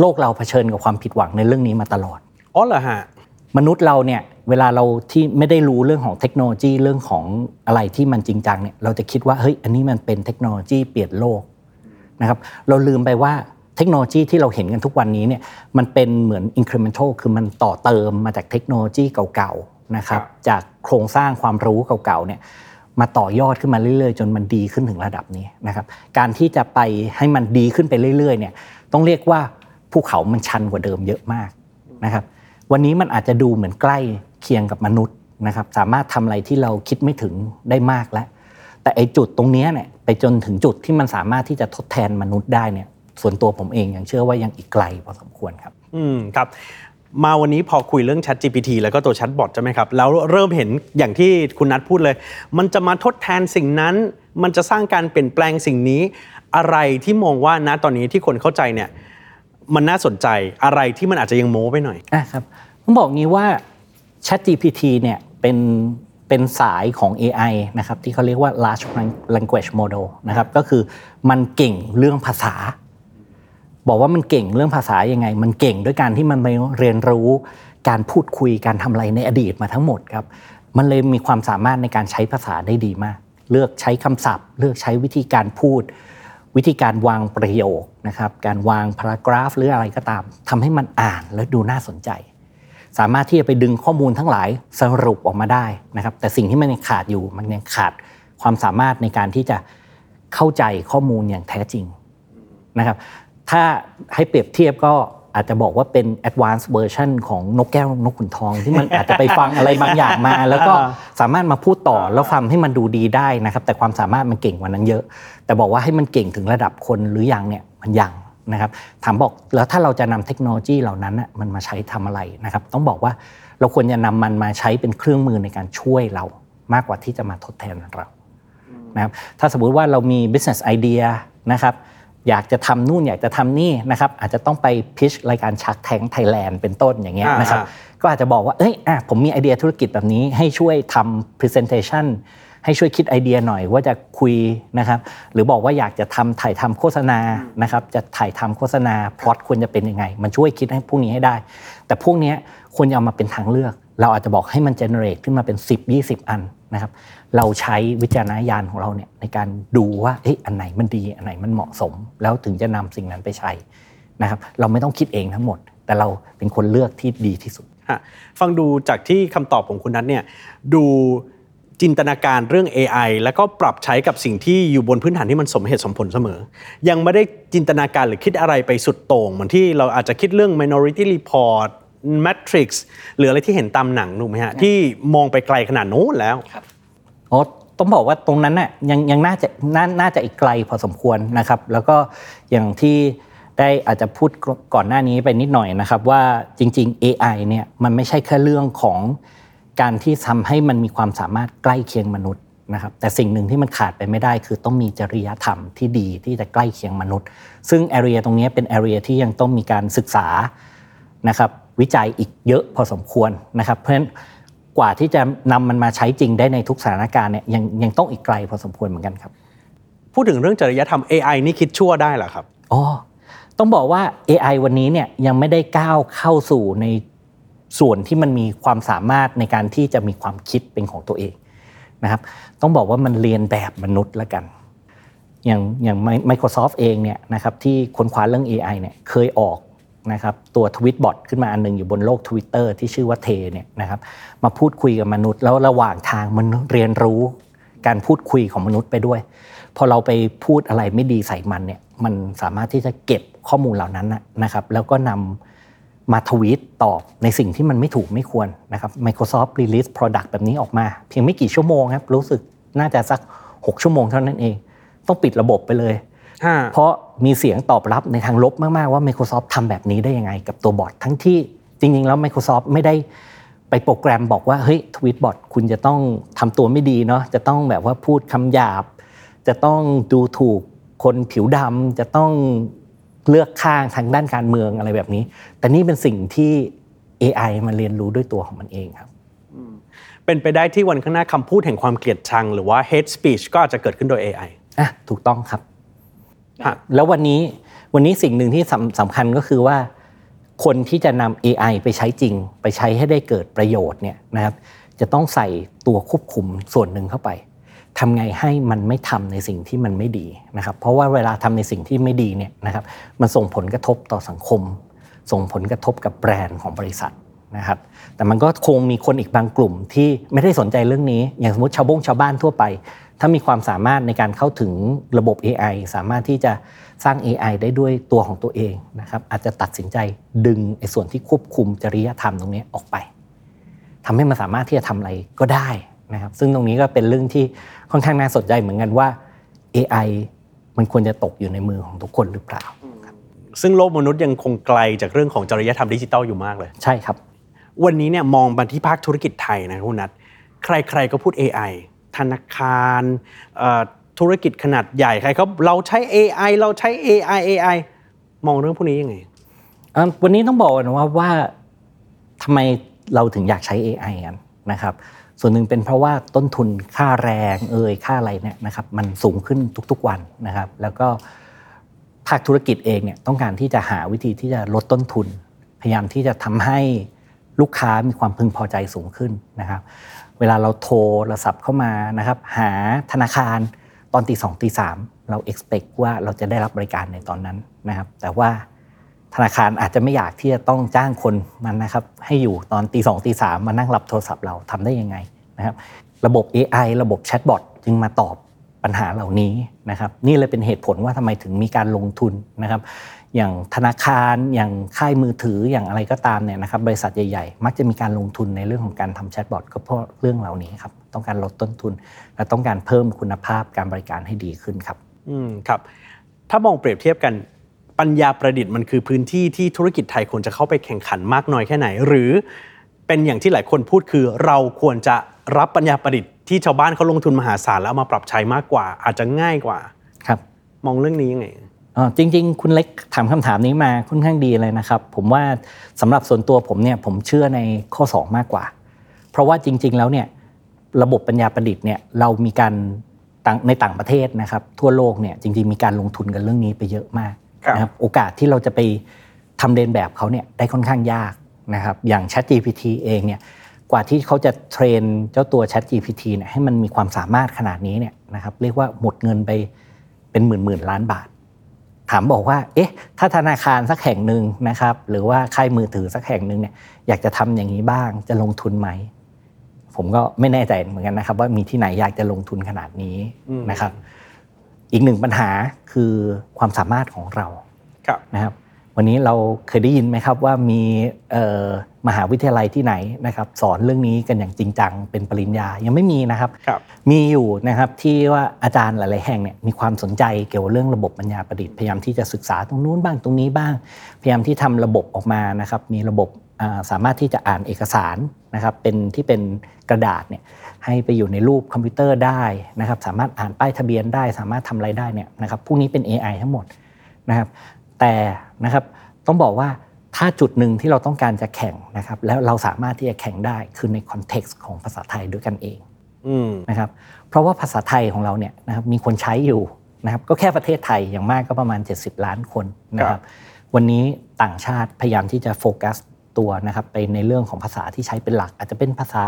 โลกเราเผชิญกับความผิดหวังในเรื่องนี้มาตลอดอ๋อเหรอฮะมนุษย์เราเนี่ยเวลาเราที่ไม่ได้รู้เรื่องของเทคโนโลยีเรื่องของอะไรที่มันจริงจังเนี่ยเราจะคิดว่าเฮ้ยอันนี้มันเป็นเทคโนโลยีเปลี่ยนโลก นะครับเราลืมไปว่าเทคโนโลยีที่เราเห็นกันทุกวันนี้เนี่ยมันเป็นเหมือน incremental คือมันต่อเติมมาจากเทคโนโลยีเก่าๆนะครับจากโครงสร้างความรู้เก่าๆเนี่ยมาต่อยอดขึ้นมาเรื่อยๆ จนมันดีขึ้นถึงระดับนี้นะครับการที่จะไปให้มันดีขึ้นไปเรื่อยๆเนี่ยต้องเรียกว่าภูเขามันชันกว่าเดิมเยอะมากนะครับวันนี้มันอาจจะดูเหมือนใกล้เคียงกับมนุษย์นะครับสามารถทำอะไรที่เราคิดไม่ถึงได้มากแล้ว แต่ไอ้จุดตรงเนี้ยเนี่ยไปจนถึงจุดที่มันสามารถที่จะทดแทนมนุษย์ได้เนี่ยส่วนตัวผมเองยังเชื่อว่ายังอีกไกลพอสมควรครับ อืมครับมาวันนี้พอคุยเรื่อง Chat GPT แล้วก็ตัว Chat Bot ใช่ไหมครับ แล้วเริ่มเห็นอย่างที่คุณนัทพูดเลย มันจะมาทดแทนสิ่งนั้น มันจะสร้างการเปลี่ยนแปลงสิ่งนี้ อะไรที่มองว่าณตอนนี้ที่คนเข้าใจเนี่ย มันน่าสนใจอะไรที่มันอาจจะยังโม้ไปหน่อยอะครับต้องบอกงี้ว่า ChatGPT เนี่ยเป็น เป็นสายของ AI นะครับที่เขาเรียกว่า large language model นะครับก็คือมันเก่งเรื่องภาษา บอกว่ามันเก่งเรื่องภาษายังไง มันเก่งด้วยการที่มันไปเรียนรู้การพูดคุยการทำอะไรในอดีตมาทั้งหมดครับมันเลยมีความสามารถในการใช้ภาษาได้ดีมาก เลือกใช้คำศัพท์ เลือกใช้วิธีการพูด วิธีการวางประโยคนะครับการวางพารากราฟหรืออะไรก็ตามทำให้มันอ่านแล้วดูน่าสนใจ สามารถที่จะไปดึงข้อมูลทั้งหลายสรุปออกมาได้นะครับ แต่สิ่งที่มันยังขาดอยู่มันยังขาดความสามารถในการที่จะเข้าใจข้อมูลอย่างแท้จริงนะครับ ถ้าให้เปรียบเทียบก็อาจจะบอกว่าเป็น advanced version ของนกแก้วนกขุนทอง ที่มันอาจจะไปฟังอะไรบางอย่างมา แล้วก็สามารถมาพูดต่อแล้วฟังให้มันดูดีได้นะครับ แต่ความสามารถมันเก่งกว่านั้นเยอะ แต่บอกว่าให้มันเก่งถึงระดับคนหรือยังเนี่ยมันยัง นะครับถามบอกแล้วถ้าเราจะนำเทคโนโลยีเหล่านั้นน่ะมันมาใช้ทำอะไรนะครับ ต้องบอกว่าเราควรจะนำมันมาใช้เป็นเครื่องมือในการช่วยเรามากกว่าที่จะมาทดแทนเรานะครับถ้าสมมุติว่าเรามี business idea นะครับอยากจะทำนู่นอยากจะทำนี่นะครับอาจจะต้องไป pitch รายการชักแทงไทยแลนด์เป็นต้นอย่างเงี้ยอ่านะครับอ่าก็อาจจะบอกว่าเอ้ยอะผมมีไอเดียธุรกิจแบบนี้ให้ช่วยทำ presentation ให้ช่วยคิดไอเดียหน่อยว่าจะคุยนะครับหรือบอกว่าอยากจะทำถ่ายทำโฆษณานะครับจะถ่ายทำโฆษณาพล็อตควรจะเป็นยังไง มันช่วยคิดให้พวกนี้ให้ได้ แต่พวกนี้ควรจะเอามาเป็นทางเลือก เราอาจจะบอกให้มัน generate ขึ้นมาเป็น 10 20 อันนะครับเราใช้วิจารณญาณของเราเนี่ยในการดูว่าเอ๊ะอันไหนมันดีอันไหนมันเหมาะสม แล้วถึงจะนำสิ่งนั้นไปใช้นะครับเราไม่ต้องคิดเองทั้งหมด แต่เราเป็นคนเลือกที่ดีที่สุดฟังดูจากที่คำตอบของคุณนัทเนี่ยดู จินตนาการเรื่อง AI แล้วก็ปรับใช้กับสิ่งที่อยู่บนพื้นฐานที่มันสมเหตุสมผลเสมอ ยังไม่ได้จินตนาการหรือคิดอะไรไปสุดโต่งเหมือนที่เราอาจจะคิดเรื่อง Minority Report Matrix หรืออะไรที่เห็นตามหนังถูกไหมฮะ ที่มองไปไกลขนาดโน้นแล้วโอ้ต้องบอกว่าตรงนั้นน่ะยังยังน่าจะนาน่าจะอีกไกลพอสมควรนะครับ แล้วก็อย่างที่ได้อาจจะพูดก่อนหน้านี้ไปนิดหน่อยนะครับ ว่าจริง ๆ AI เนี่ยมันไม่ใช่แค่เรื่องของ การที่ทำให้มันมีความสามารถใกล้เคียงมนุษย์นะครับแต่สิ่งหนึ่งที่มันขาดไปไม่ได้ คือต้องมีจริยธรรมที่ดีที่จะใกล้เคียงมนุษย์ ซึ่ง area ตรงนี้เป็น area ที่ยังต้องมีการศึกษานะครับวิจัยอีกเยอะพอสมควรนะครับเพราะฉะนั้นกว่าที่จะนำมันมาใช้จริงได้ในทุกสถานการณ์เนี่ยยังยังต้องอีกไกลพอสมควรเหมือนกันครับ พูดถึงเรื่องจริยธรรม AI นี่คิดชั่วได้เหรอครับอ๋อต้องบอกว่า AI วันนี้เนี่ยยังไม่ได้ก้าวเข้าสู่ใน ส่วนที่มันมีความสามารถในการที่จะมีความคิดเป็นของตัวเองนะครับ ต้องบอกว่ามันเรียนแบบมนุษย์ละกัน อย่างอย่าง Microsoft เองเนี่ยนะครับที่ค้นคว้าเรื่อง AI เนี่ยเคยออกนะครับตัวทวิตบอทขึ้นมาอันหนึงอยู่บนโลก Twitter ที่ชื่อว่าเทเนี่ยนะครับมาพูดคุยกับมนุษย์ แล้วระหว่างทางมันเรียนรู้การพูดคุยของมนุษย์ไปด้วย พอเราไปพูดอะไรไม่ดีใส่มันเนี่ยมันสามารถที่จะเก็บข้อมูลเหล่านั้นนะนะครับแล้วก็นำ มาทวีตตอบในสิ่งที่มันไม่ถูกไม่ควรนะครับ Microsoft release product แบบนี้ออกมา เพียงไม่กี่ชั่วโมงครับ รู้สึกน่าจะสัก 6 ชั่วโมงเท่านั้นเอง ต้องปิดระบบไปเลย เพราะมีเสียงตอบรับในทางลบมาก ๆ ว่า Microsoft ทำแบบนี้ได้ยังไงกับตัวบอททั้งที่จริง ๆ แล้ว Microsoft ไม่ได้ไปโปรแกรมบอกว่าเฮ้ยทวิตบอทคุณจะต้องทำตัวไม่ดีเนาะจะต้องแบบว่าพูดคำหยาบ จะต้องดูถูกคนผิวดำจะต้อง เลือกข้างทางด้านการเมืองอะไรแบบนี้ แต่นี่เป็นสิ่งที่ AI มันเรียนรู้ด้วยตัวของมันเองครับเป็นไปได้ที่วันข้างหน้าคำพูดแห่งความเกลียดชัง หรือว่า hate speech ก็อาจจะเกิดขึ้นโดย AI อะถูกต้องครับฮะแล้ววันนี้วันนี้สิ่งหนึ่งที่สำสำคัญก็คือว่า คนที่จะนำ AI ไปใช้จริง ไปใช้ให้ได้เกิดประโยชน์เนี่ยนะครับ จะต้องใส่ตัวควบคุมส่วนหนึ่งเข้าไป ทำไงให้มันไม่ทำในสิ่งที่มันไม่ดีนะครับ เพราะว่าเวลาทำในสิ่งที่ไม่ดีเนี่ยนะครับ มันส่งผลกระทบต่อสังคม ส่งผลกระทบกับแบรนด์ของบริษัทนะครับ แต่มันก็คงมีคนอีกบางกลุ่มที่ไม่ได้สนใจเรื่องนี้ อย่างสมมติชาวบงชาวบ้านทั่วไป ถ้ามีความสามารถในการเข้าถึงระบบ AI สามารถที่จะสร้าง AI ได้ด้วยตัวของตัวเองนะครับ อาจจะตัดสินใจดึงไอ้ส่วนที่ควบคุมจริยธรรมตรงนี้ออกไปทำให้มันสามารถที่จะทำอะไรก็ได้นะครับ ซึ่งตรงนี้ก็เป็นเรื่องที่ ค่อนข้างน่าสนใจเหมือนกันว่า AI มันควรจะตกอยู่ในมือของทุกคนหรือเปล่า ซึ่งโลกมนุษย์ยังคงไกลจากเรื่องของจริยธรรมดิจิทัลอยู่มากเลย ใช่ครับ วันนี้เนี่ยมองมาที่ภาคธุรกิจไทยนะคุณนัทใครๆก็พูด AI ธนาคารเอ่อธุรกิจขนาดใหญ่ใครเขาเราใช้ AI เราใช้ AI AI มองเรื่องพวกนี้ยังไงอะวันนี้ต้องบอกก่อนว่าว่าทำไมเราถึงอยากใช้ AI กันนะครับ ส่วนหนึ่งเป็นเพราะว่าต้นทุนค่าแรงเอ่ยค่าอะไรเนี่ยนะครับมันสูงขึ้นทุกๆวันนะครับ แล้วก็ภาคธุรกิจเองเนี่ยต้องการที่จะหาวิธีที่จะลดต้นทุน พยายามที่จะทำให้ลูกค้ามีความพึงพอใจสูงขึ้นนะครับ เวลาเราโทรเราสับเข้ามานะครับหาธนาคารตอนตีสองตีสามเรา expect ว่าเราจะได้รับบริการในตอนนั้นนะครับ แต่ว่า ธนาคารอาจจะไม่อยากที่จะต้องจ้างคนมันนะครับให้อยู่ตอนตีสองตีสามมานั่งรับโทรศัพท์เราทำได้ยังไงนะครับระบบ AI ระบบแชทบอทจึงมาตอบปัญหาเหล่านี้นะครับนี่เลยเป็นเหตุผลว่าทำไมถึงมีการลงทุนนะครับอย่างธนาคารอย่างค่ายมือถืออย่างอะไรก็ตามเนี่ยนะครับบริษัทใหญ่ๆ มักจะมีการลงทุนในเรื่องของการทำแชทบอทก็เพราะเรื่องเหล่านี้ครับต้องการลดต้นทุน และต้องการเพิ่มคุณภาพการบริการให้ดีขึ้นครับอืมครับถ้ามองเปรียบเทียบกัน ปัญญาประดิษฐ์มันคือพื้นที่ที่ธุรกิจไทยควรจะเข้าไปแข่งขันมากน้อยแค่ไหน หรือเป็นอย่างที่หลายคนพูดคือเราควรจะรับปัญญาประดิษฐ์ที่ชาวบ้านเขาลงทุนมหาศาลแล้วเอามาปรับใช้มากกว่า อาจจะง่ายกว่าครับ มองเรื่องนี้ยังไงอ๋อจริง ๆ คุณเล็กถามคำถามนี้มาค่อนข้างดีเลยนะครับ ผมว่าสำหรับส่วนตัวผมเนี่ยผมเชื่อในข้อ 2 มากกว่า เพราะว่าจริง ๆ แล้วเนี่ยระบบปัญญาประดิษฐ์เนี่ยเรามีการต่างในต่างประเทศนะครับ ทั่วโลกเนี่ยจริง ๆ มีการลงทุนกันเรื่องนี้ไปเยอะมากครับ นะครับโอกาสที่เราจะไปทำเรียนแบบเขาเนี่ยได้ค่อนข้างยากนะครับอย่าง Chat GPT เองเนี่ยกว่าที่เขาจะเทรนเจ้าตัว Chat GPT เนี่ยให้มันมีความสามารถขนาดนี้เนี่ยนะครับเรียกว่าหมดเงินไปเป็นหมื่นหมื่นๆล้านบาท ถามบอกว่า เอ๊ะ ถ้าธนาคารสักแห่งหนึ่งนะครับ หรือว่าค่ายมือถือสักแห่งหนึ่งเนี่ยอยากจะทำอย่างนี้บ้างจะลงทุนไหม ผมก็ไม่แน่ใจเหมือนกันนะครับ ว่ามีที่ไหนอยากจะลงทุนขนาดนี้อืมนะครับ อีกหนึ่งปัญหาคือความสามารถของเราครับนะครับ วันนี้เราเคยได้ยินไหมครับว่ามีมหาวิทยาลัยที่ไหนนะครับ สอนเรื่องนี้กันอย่างจริงจังเป็นปริญญายังไม่มีนะครับรบมีอยู่นะครับที่ว่าอาจารย์หลาย ๆ แห่งเนี่ยมีความสนใจเกี่ยวกับเรื่องระบบปัญญาประดิษฐ์พยายามที่จะศึกษาตรงนู้นบ้างตรงนี้บ้าง พยายามที่ทำระบบออกมานะครับ มีระบบสามารถที่จะอ่านเอกสารนะครับเป็นที่เป็นกระดาษเนี่ย ให้ไปอยู่ในรูปคอมพิวเตอร์ได้นะครับสามารถอ่านป้ายทะเบียนได้ สามารถทำอะไรได้เนี่ยนะครับพวกนี้เป็น AI ทั้งหมดนะครับแต่นะครับต้องบอกว่าถ้าจุดหนึ่งที่เราต้องการจะแข่งนะครับแล้วเราสามารถที่จะแข่งได้คือในคอนเท็กซ์ของภาษาไทยด้วยกันเองนะครับเพราะว่าภาษาไทยของเราเนี่ยนะครับมีคนใช้อยู่นะครับก็แค่ประเทศไทยอย่างมากก็ประมาณ 70 ล้านคนนะครับวันนี้ต่างชาติพยายามที่จะโฟกัสตัวนะครับไปในเรื่องของภาษาที่ใช้เป็นหลัก อาจจะเป็นภาษา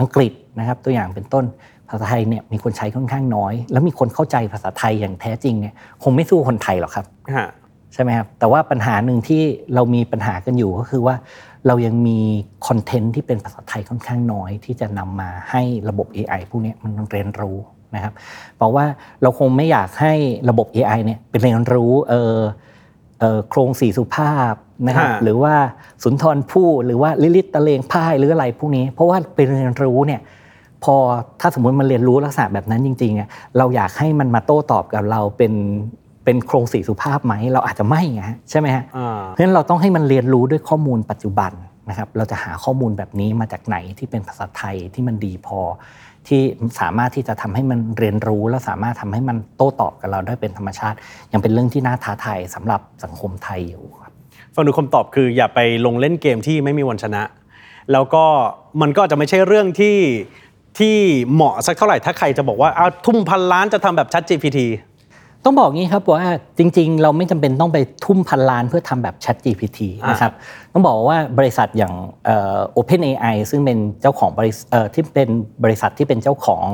อังกฤษนะครับตัวอย่างเป็นต้นภาษาไทยเนี่ยมีคนใช้ค่อนข้างน้อย แล้วมีคนเข้าใจภาษาไทยอย่างแท้จริงเนี่ยคงไม่สู้คนไทยหรอกครับใช่ไหมครับแต่ว่าปัญหาหนึ่งที่เรามีปัญหากันอยู่ก็คือว่า เรายังมีคอนเทนต์ที่เป็นภาษาไทยค่อนข้างน้อย ที่จะนำมาให้ระบบ AI พวกนี้มันเรียนรู้นะครับบอกว่าเราคงไม่อยากให้ระบบ AI เนี่ยเป็นเรียนรู้เออ โครงสีสุภาพนะครับหรือว่าสุนทรภู่หรือว่าลิลิตตะเลงพ่ายหรืออะไรพวกนี้ เพราะว่าเป็นเรียนรู้เนี่ยพอถ้าสมมติมันเรียนรู้ลักษณะแบบนั้นจริงๆเราอยากให้มันมาโต้ตอบกับเราเป็นเป็นโครงสีสุภาพไหมเราอาจจะไม่ไงใช่ไหมฮะเพราะฉะนั้นเราต้องให้มันเรียนรู้ด้วยข้อมูลปัจจุบันนะครับเราจะหาข้อมูลแบบนี้มาจากไหนที่เป็นภาษาไทยที่มันดีพอ ที่สามารถที่จะทำให้มันเรียนรู้ และสามารถทำให้มันโต้ตอบกับเราได้เป็นธรรมชาติ ยังเป็นเรื่องที่น่าท้าทายสำหรับสังคมไทยอยู่ครับฟังดูคำตอบคืออย่าไปลงเล่นเกมที่ไม่มีวันชนะ แล้วก็มันก็จะไม่ใช่เรื่องที่ที่เหมาะสักเท่าไหร่ถ้าใครจะบอกว่าเอาทุ่มพันล้านจะทำแบบชัด GPT ต้องบอกงี้ครับว่าจริงๆ เราไม่จำเป็นต้องไปทุ่มพันล้านเพื่อทำแบบ Chat GPT นะครับต้องบอกว่าบริษัทอย่าง OpenAI ซึ่งเป็นเจ้าของบริษัทที่เป็นบริษัทที่เป็นเจ้าของ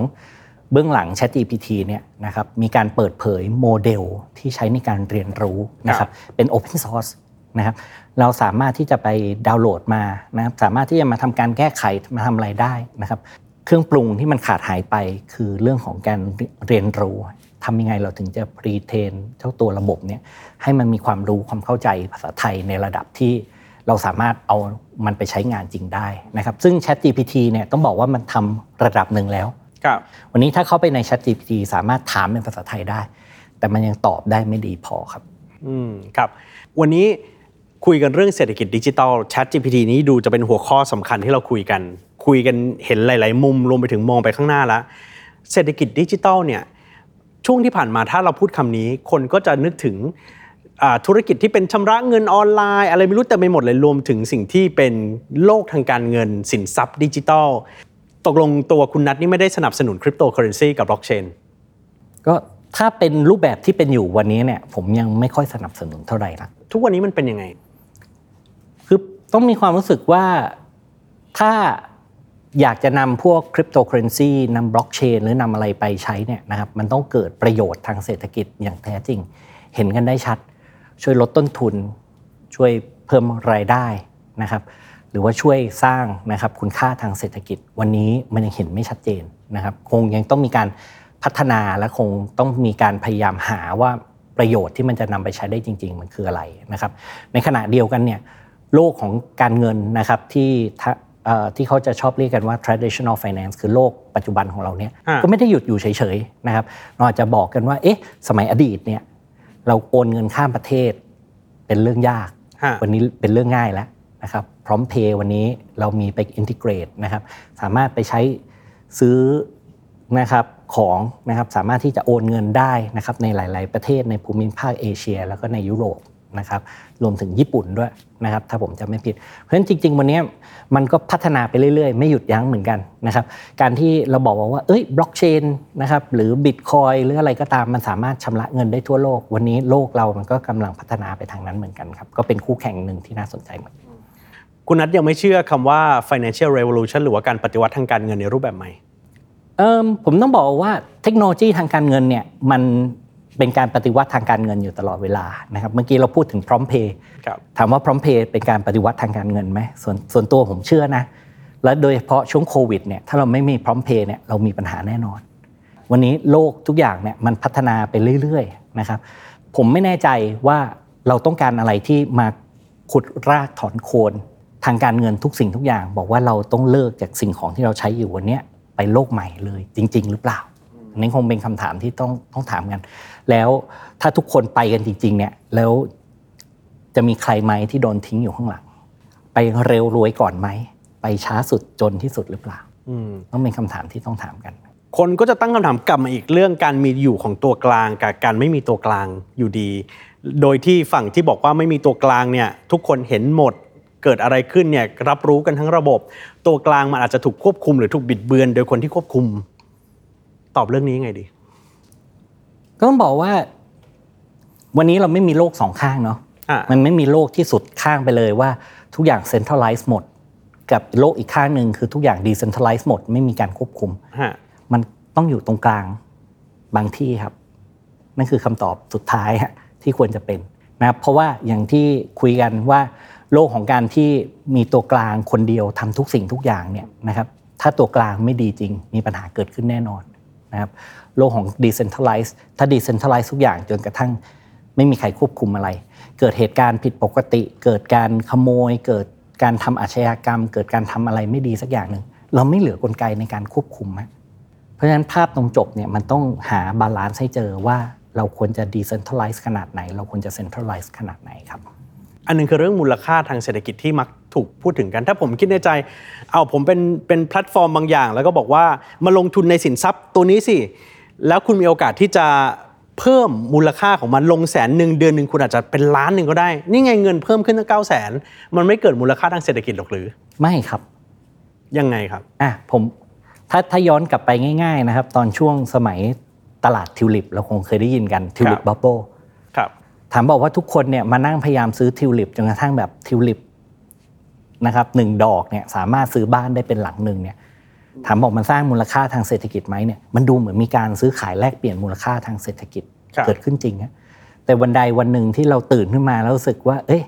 เบื้องหลัง Chat GPT เนี่ยนะครับมีการเปิดเผยโมเดลที่ใช้ในการเรียนรู้นะครับเป็น Open Source นะครับเราสามารถที่จะไปดาวน์โหลดมานะครับสามารถที่จะมาทำการแก้ไขมาทำอะไรได้นะครับ เครื่องปรุงที่มันขาดหายไปคือเรื่องของการเรียนรู้ ทำยังไงเราถึงจะพรีเทนเจ้าตัวระบบเนี่ยให้มันมีความรู้ความเข้าใจภาษาไทยในระดับที่เราสามารถเอามันไปใช้งานจริงได้นะครับ ซึ่ง Chat GPT เนี่ยต้องบอกว่ามันทำระดับหนึ่งแล้ววันนี้ถ้าเข้าไปใน Chat GPT สามารถถามเป็นภาษาไทยได้ แต่มันยังตอบได้ไม่ดีพอครับ อืมครับ วันนี้คุยกันเรื่องเศรษฐกิจดิจิทัล Chat GPT นี้ดูจะเป็นหัวข้อสำคัญที่เราคุยกัน คุยกันเห็นหลาย ๆ มุมรวมไปถึงมองไปข้างหน้าแล้วเศรษฐกิจดิจิทัลเนี่ย ช่วงที่ผ่านมาถ้าเราพูดคำนี้ คนก็จะนึกถึงธุรกิจที่เป็นชำระเงินออนไลน์ อะไรไม่รู้เต็มไปหมดเลยรวมถึงสิ่งที่เป็นโลกทางการเงิน สินทรัพย์ดิจิทัลตกลงตัวคุณนัทนี่ไม่ได้สนับสนุนคริปโตเคอเรนซีกับบล็อกเชนก็ถ้าเป็นรูปแบบที่เป็นอยู่วันนี้เนี่ยผมยังไม่ค่อยสนับสนุนเท่าไหร่นะทุกวันนี้มันเป็นยังไง คือต้องมีความรู้สึกว่าถ้า อยากจะนำพวกคริปโตเคอเรนซีนำบล็อกเชนหรือนำอะไรไปใช้เนี่ยนะครับมันต้องเกิดประโยชน์ทางเศรษฐกิจอย่างแท้จริง เห็นกันได้ชัด ช่วยลดต้นทุน ช่วยเพิ่มรายได้นะครับหรือว่าช่วยสร้างนะครับคุณค่าทางเศรษฐกิจ วันนี้มันยังเห็นไม่ชัดเจนนะครับคงยังต้องมีการพัฒนาและคงต้องมีการพยายามหาว่าประโยชน์ที่มันจะนำไปใช้ได้จริง ๆ มันคืออะไรนะครับในขณะเดียวกันเนี่ยโลกของการเงินนะครับที่ ที่เขาจะชอบเรียกกันว่า traditional finance คือโลกปัจจุบันของเราเนี่ยก็ไม่ได้หยุดอยู่เฉยๆนะครับเราอาจจะบอกกันว่าเอ๊ะสมัยอดีตเนี่ยเราโอนเงินข้ามประเทศ เป็นเรื่องยาก วันนี้เป็นเรื่องง่ายแล้วนะครับพร้อมเพย์วันนี้เรามีไป integrate นะครับสามารถไปใช้ซื้อนะครับของนะครับสามารถที่จะโอนเงินได้นะครับในหลาย ๆ ประเทศในภูมิภาคเอเชีย แล้วก็ในยุโรป นะครับรวมถึงญี่ปุ่นด้วยนะครับถ้าผมจะไม่ผิด เพราะฉะนั้นจริง ๆ วันนี้มันก็พัฒนาไปเรื่อยๆ ไม่หยุดยั้งเหมือนกันนะครับการที่เราบอกว่าเอ้ยบล็อกเชนนะครับหรือบิตคอยน์หรืออะไรก็ตามมันสามารถชำระเงินได้ทั่วโลก วันนี้โลกเรามันก็กำลังพัฒนาไปทางนั้นเหมือนกันครับก็เป็นคู่แข่งหนึ่งที่น่าสนใจมากคุณนัทยังไม่เชื่อคำว่า financial revolution หรือว่าการปฏิวัติทางการเงินในรูปแบบใหม่ผมต้องบอกว่าเทคโนโลยีทางการเงินเนี่ยมัน เป็นการปฏิวัติทางการเงินอยู่ตลอดเวลานะครับเมื่อกี้เราพูดถึงพร้อมเพย์ถามว่าพร้อมเพย์เป็นการปฏิวัติทางการเงินไหมส่วนส่วนตัวผมเชื่อนะและโดยเฉพาะช่วงโควิดเนี่ยถ้าเราไม่มีพร้อมเพย์เนี่ยเรามีปัญหาแน่นอน วันนี้โลกทุกอย่างเนี่ยมันพัฒนาไปเรื่อยๆนะครับผมไม่แน่ใจว่าเราต้องการอะไรที่มาขุดรากถอนโคนทางการเงินทุกสิ่งทุกอย่าง บอกว่าเราต้องเลิกจากสิ่งของที่เราใช้อยู่วันเนี้ยไปโลกใหม่เลยจริง ๆ หรือเปล่า อันนี้คงเป็นคำถามที่ต้องต้องถามกัน แล้วถ้าทุกคนไปกันจริง ๆ เนี่ย แล้วจะมีใครไหมที่โดนทิ้งอยู่ข้างหลัง ไปเร็วรวยก่อนไหม ไปช้าสุดจนที่สุดหรือเปล่าอืมต้องเป็นคำถามที่ต้องถามกัน คนก็จะตั้งคำถามกลับมาอีกเรื่องการมีอยู่ของตัวกลางกับการไม่มีตัวกลางอยู่ดี โดยที่ฝั่งที่บอกว่าไม่มีตัวกลางเนี่ย ทุกคนเห็นหมดเกิดอะไรขึ้นเนี่ยรับรู้กันทั้งระบบ ตัวกลางมันอาจจะถูกควบคุมหรือถูกบิดเบือน โดยคนที่ควบคุม ตอบเรื่องนี้ยังไงดี ก็ต้องบอกว่า วันนี้เราไม่มีโลกสองข้างเนาะอะมันไม่มีโลกที่สุดข้างไปเลยว่าทุกอย่างเซ็นทรัลไลซ์หมด กับโลกอีกข้างหนึ่งคือทุกอย่างดีเซนทรัลไลซ์หมด ไม่มีการควบคุมฮะมันต้องอยู่ตรงกลางบางที่ครับ นั่นคือคำตอบสุดท้ายฮะที่ควรจะเป็นนะครับเพราะว่าอย่างที่คุยกันว่า โลกของการที่มีตัวกลางคนเดียวทำทุกสิ่งทุกอย่างเนี่ยนะครับ ถ้าตัวกลางไม่ดีจริง มีปัญหาเกิดขึ้นแน่นอน นะครับโลกของ decentralize ถ้า decentralize ทุกอย่างจนกระทั่งไม่มีใครควบคุมอะไร เกิดเหตุการณ์ผิดปกติ เกิดการขโมย เกิดการทำอาชญากรรม เกิดการทำอะไรไม่ดีสักอย่างหนึ่งเราไม่เหลือกลไกในการควบคุมฮะเพราะฉะนั้นภาพตรงจบเนี่ยมันต้องหา balance ให้เจอว่าเราควรจะ decentralize ขนาดไหน เราควรจะ centralize ขนาดไหนครับ อันหนึงคือเรื่องมูลค่าทางเศรษฐกิจที่มักถูกพูดถึงกัน ถ้าผมคิดในใจ เอาผมเป็นเป็นแพลตฟอร์มบางอย่าง แล้วก็บอกว่ามาลงทุนในสินทรัพย์ตัวนี้สิ แล้วคุณมีโอกาสที่จะเพิ่มมูลค่าของมันลงแสนหนึ่งเดือนหนึ่งคุณอาจจะเป็นล้านหนึ่งก็ได้ นี่ไงเงินเพิ่มขึ้นตั้งเก้าแสนมันไม่เกิดมูลค่าทางเศรษฐกิจหรอกหรือ ไม่ครับยังไงครับอะผมถ้าถ้าย้อนกลับไปง่าย ๆนะครับ ตอนช่วงสมัยตลาดทิวลิปเราคงเคยได้ยินกันทิวลิปครับ bubble ครับ ถามบอกว่าทุกคนเนี่ยมานั่งพยายามซื้อทิวลิปจนกระทั่งแบบทิวลิปนะครับหนึ่งดอกเนี่ยสามารถซื้อบ้านได้เป็นหลังหนึ่งเนี่ยถามบอกมันสร้างมูลค่าทางเศรษฐกิจไหมเนี่ยมันดูเหมือนมีการซื้อขายแลกเปลี่ยนมูลค่าทางเศรษฐกิจครับเกิดขึ้นจริงอะแต่วันใดวันหนึ่งที่เราตื่นขึ้นมาแล้วรู้สึกว่า เอ้ย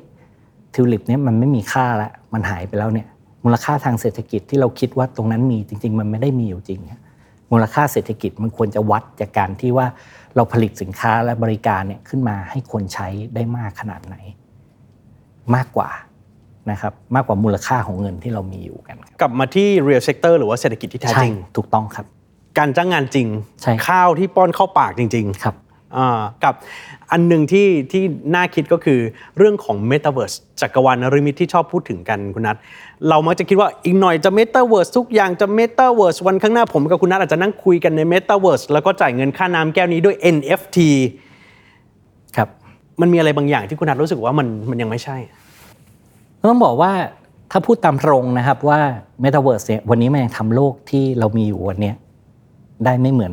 ทิวลิปเนี่ยมันไม่มีค่าละมันหายไปแล้วเนี่ยมูลค่าทางเศรษฐกิจที่เราคิดว่าตรงนั้นมีจริง ๆ มันไม่ได้มีอยู่จริงอะมูลค่าเศรษฐกิจมันควรจะวัดจากการที่ว่า เราผลิตสินค้าและบริการเนี่ยขึ้นมาให้คนใช้ได้มากขนาดไหน มากกว่านะครับมากกว่ามูลค่าของเงินที่เรามีอยู่กันครับกลับมาที่ real sector หรือว่าเศรษฐกิจที่แท้จริงถูกต้องครับ การจ้างงานจริงใช่ข้าวที่ป้อนเข้าปากจริง ๆ ครับอ่า กับอันหนึ่งที่ที่น่าคิดก็คือเรื่องของ Metaverse จักรวาลนริมิตที่ชอบพูดถึงกันคุณนัทเรามักจะคิดว่าอีกหน่อยจะ Metaverse ทุกอย่างจะ Metaverse วันข้างหน้าผมกับคุณนัทอาจจะนั่งคุยกันใน Metaverse แล้วก็จ่ายเงินค่าน้ำแก้วนี้ด้วย NFT ครับมันมีอะไรบางอย่างที่คุณนัทรู้สึกว่ามันมันยังไม่ใช่ ต้องบอกว่าถ้าพูดตามตรงนะครับว่า Metaverse เนี่ยวันนี้มันยังทำโลกที่เรามีอยู่วันนี้ได้ไม่เหมือน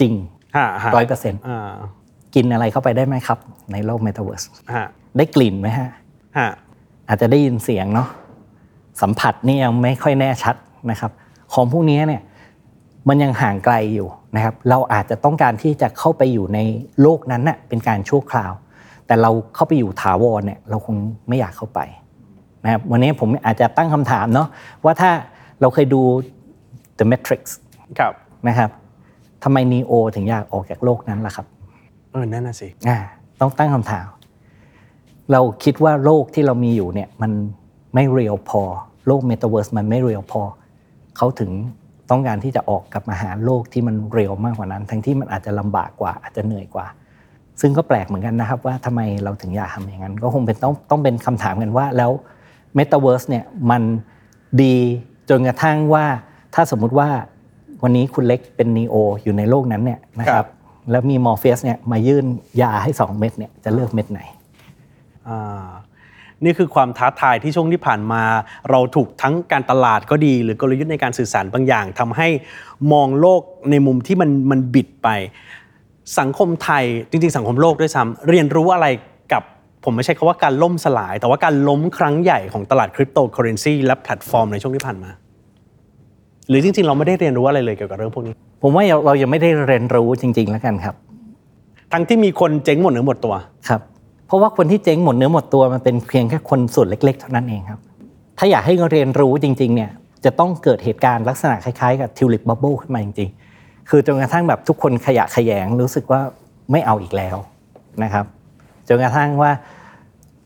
จริง ร้อยเปอร์เซ็นต์อ่ากินอะไรเข้าไปได้ไหมครับ ในโลก Metaverse ฮะได้กลิ่นไหมฮะฮะอาจจะได้ยินเสียงเนาะสัมผัสนี่ยังไม่ค่อยแน่ชัดนะครับ ของพวกนี้เนี่ยมันยังห่างไกลอยู่นะครับ เราอาจจะต้องการที่จะเข้าไปอยู่ในโลกนั้นน่ะเป็นการชั่วคราว แต่เราเข้าไปอยู่ถาวรเนี่ยเราคงไม่อยากเข้าไปนะครับวันนี้ผมอาจจะตั้งคำถามเนาะว่าถ้าเราเคยดู The Matrix ครับนะครับ ทำไมนีโอถึงอยากออกจากโลกนั้นล่ะครับ เออนั่นน่ะสิอ่าต้องตั้งคำถาม เราคิดว่าโลกที่เรามีอยู่เนี่ยมันไม่ real พอ โลกเมตาเวิร์สมันไม่ real พอ เขาถึงต้องการที่จะออกกลับมาหาโลกที่มัน real มากกว่านั้น ทั้งที่มันอาจจะลำบากกว่าอาจจะเหนื่อยกว่า ซึ่งก็แปลกเหมือนกันนะครับว่าทำไมเราถึงอยากทำอย่างนั้น ก็คงเป็นต้องต้องเป็นคำถามกันว่าแล้วเมตาเวิร์สเนี่ยมันดีจนกระทั่งว่าถ้าสมมุติว่า วันนี้คุณเล็กเป็นนีโออยู่ในโลกนั้นเนี่ยนะคครัรับบแล้วมีมอร์เฟสเนี่ยมายื่นยาให้ 2 เม็ดเนี่ยจะเลือกเม็ดไหนอ่านี่คือความท้าทายที่ช่วงที่ผ่านมา เราถูกทั้งการตลาดก็ดี หรือกลยุทธ์ในการสื่อสารบางอย่างทำให้มองโลกในมุมที่มันมันบิดไป สังคมไทยจริง ๆ สังคมโลกด้วยซ้ำเรียนรู้อะไรกับผมไม่ใช่คำว่าการล่มสลาย แต่ว่าการล้มครั้งใหญ่ของตลาดคริปโตเคอเรนซีและแพลตฟอร์มในช่วงที่ผ่านมา หรือจริงๆ เราไม่ได้เรียนรู้อะไรเลยเกี่ยวกับเรื่องพวกนี้ ผมว่าเรายังไม่ได้เรียนรู้จริง ๆ แล้วกันครับ ทั้งที่มีคนเจ๊งหมดเนื้อหมดตัวครับ เพราะว่าคนที่เจ๊งหมดเนื้อหมดตัวมันเป็นเพียงแค่คนส่วนเล็ก ๆ เท่านั้นเองครับ ถ้าอยากให้เรียนรู้จริง ๆ เนี่ยจะต้องเกิดเหตุการณ์ลักษณะคล้ายๆกับทิวลิปบับเบิลขึ้นมาจริงๆ คือจนกระทั่งแบบทุกคนขยะแขยงรู้สึกว่าไม่เอาอีกแล้วนะครับ จนกระทั่งว่า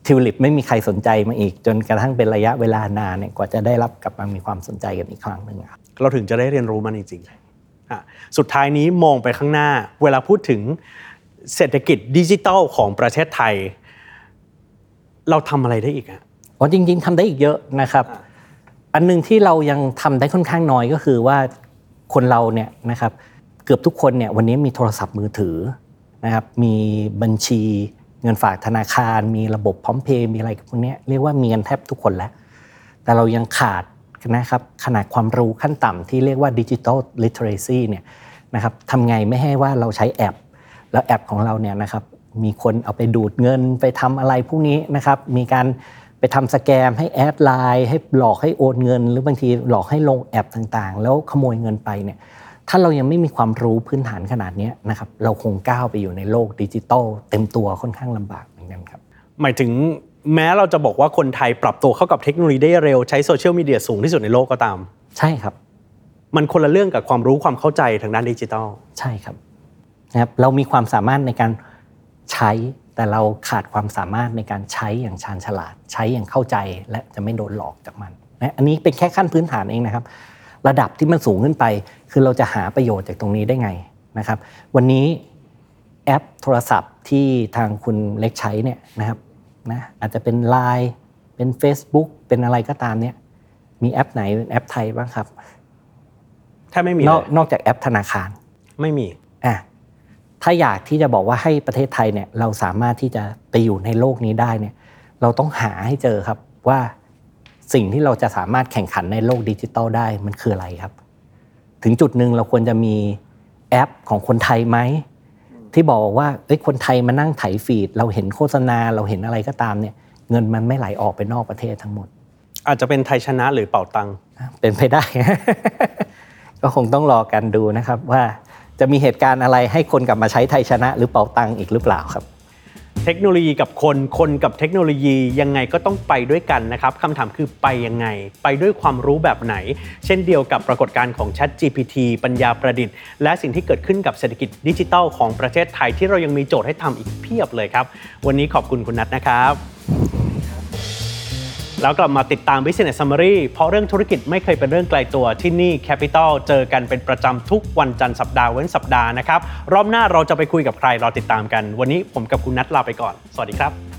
ทิวลิปไม่มีใครสนใจมาอีก จนกระทั่งเป็นระยะเวลานานเนี่ยกว่าจะได้รับกลับมามีความสนใจกันอีกครั้งหนึ่งครับ เราถึงจะได้เรียนรู้มันจริงๆอะสุดท้ายนี้มองไปข้างหน้า เวลาพูดถึงเศรษฐกิจดิจิทัลของประเทศไทย เราทำอะไรได้อีกอะอ๋อจริง ๆทำได้อีกเยอะนะครับอันหนึงที่เรายังทำได้ค่อนข้างน้อยก็คือว่าคนเราเนี่ยนะครับเกือบทุกคนเนี่ยวันนี้มีโทรศัพท์มือถือนะครับมีบัญชีเงินฝากธนาคาร มีระบบพร้อมเพย์มีอะไรพวกเนี้ยเรียกว่ามีกันแทบทุกคนแล้ว แต่เรายังขาด นะครับขนาดความรู้ขั้นต่ำที่เรียกว่าดิจิทัลลิเทเรซีเนี่ยนะครับทำไงไม่ให้ว่าเราใช้แอป แล้วแอปของเราเนี่ยนะครับมีคนเอาไปดูดเงินไปทำอะไรพวกนี้นะครับมีการไปทำ scam ให้ add ไลน์ให้หลอกให้โอนเงิน หรือบางทีหลอกให้ลงแอปต่างๆ แล้วขโมยเงินไปเนี่ยถ้าเรายังไม่มีความรู้พื้นฐานขนาดนี้นะครับเราคงก้าวไปอยู่ในโลกดิจิทัลเต็มตัวค่อนข้างลำบากเหมือนกันครับหมายถึง แม้เราจะบอกว่าคนไทยปรับตัวเข้ากับเทคโนโลยีได้เร็วใช้โซเชียลมีเดียสูงที่สุดในโลกก็ตาม ใช่ครับ มันคนละเรื่องกับความรู้ความเข้าใจทางด้านดิจิทัลใช่ครับนะครับเรามีความสามารถในการใช้แต่เราขาดความสามารถในการใช้อย่างชาญฉลาด ใช้อย่างเข้าใจและจะไม่โดนหลอกจากมันนะอันนี้เป็นแค่ขั้นพื้นฐานเองนะครับ ระดับที่มันสูงขึ้นไป คือเราจะหาประโยชน์จากตรงนี้ได้ไงนะครับ วันนี้แอปโทรศัพท์ที่ทางคุณเล็กใช้เนี่ยนะครับ นะอาจจะเป็น Line เป็น Facebook เป็นอะไรก็ตามเนี่ยมีแอปไหนเป็นแอปไทยบ้างครับ ถ้าไม่มีนเลอกยนอกจากแอปธนาคาร ไม่มีอะถ้าอยากที่จะบอกว่าให้ประเทศไทยเนี่ยเราสามารถที่จะไปอยู่ในโลกนี้ได้เนี่ยเราต้องหาให้เจอครับว่าสิ่งที่เราจะสามารถแข่งขันในโลกดิจิตอลได้มันคืออะไรครับ ถึงจุดหนึ่งเราควรจะมีแอปของคนไทยไหม ที่บอกว่าเอ้ยคนไทยมานั่งไถ feed เราเห็นโฆษณาเราเห็นอะไรก็ตามเนี่ยเงินมันไม่ไหลออกไปนอกประเทศทั้งหมด อาจจะเป็นไทยชนะหรือเป่าตังเป็นไปได้ ก็คงต้องรอกันดูนะครับว่าจะมีเหตุการณ์อะไรให้คนกลับมาใช้ไทยชนะ หรือเป่าตังอีกหรือเปล่าครับ เทคโนโลยีกับคนคนกับเทคโนโลยียังไงก็ต้องไปด้วยกันนะครับคำถามคือไปยังไง ไปด้วยความรู้แบบไหน เช่นเดียวกับปรากฏการณ์ของ Chat GPT ปัญญาประดิษฐ์ และสิ่งที่เกิดขึ้นกับเศรษฐกิจดิจิทัลของประเทศไทยที่เรายังมีโจทย์ให้ทำอีกเพียบเลยครับ วันนี้ขอบคุณคุณนัทนะครับ แล้วกลับมาติดตาม Business Summary เพราะเรื่องธุรกิจไม่เคยเป็นเรื่องไกลตัวที่นี่ Capital เจอกันเป็นประจำทุกวันจันทร์สัปดาห์เว้นสัปดาห์นะครับ รอบหน้าเราจะไปคุยกับใครรอติดตามกัน วันนี้ผมกับคุณนัทลาไปก่อน สวัสดีครับ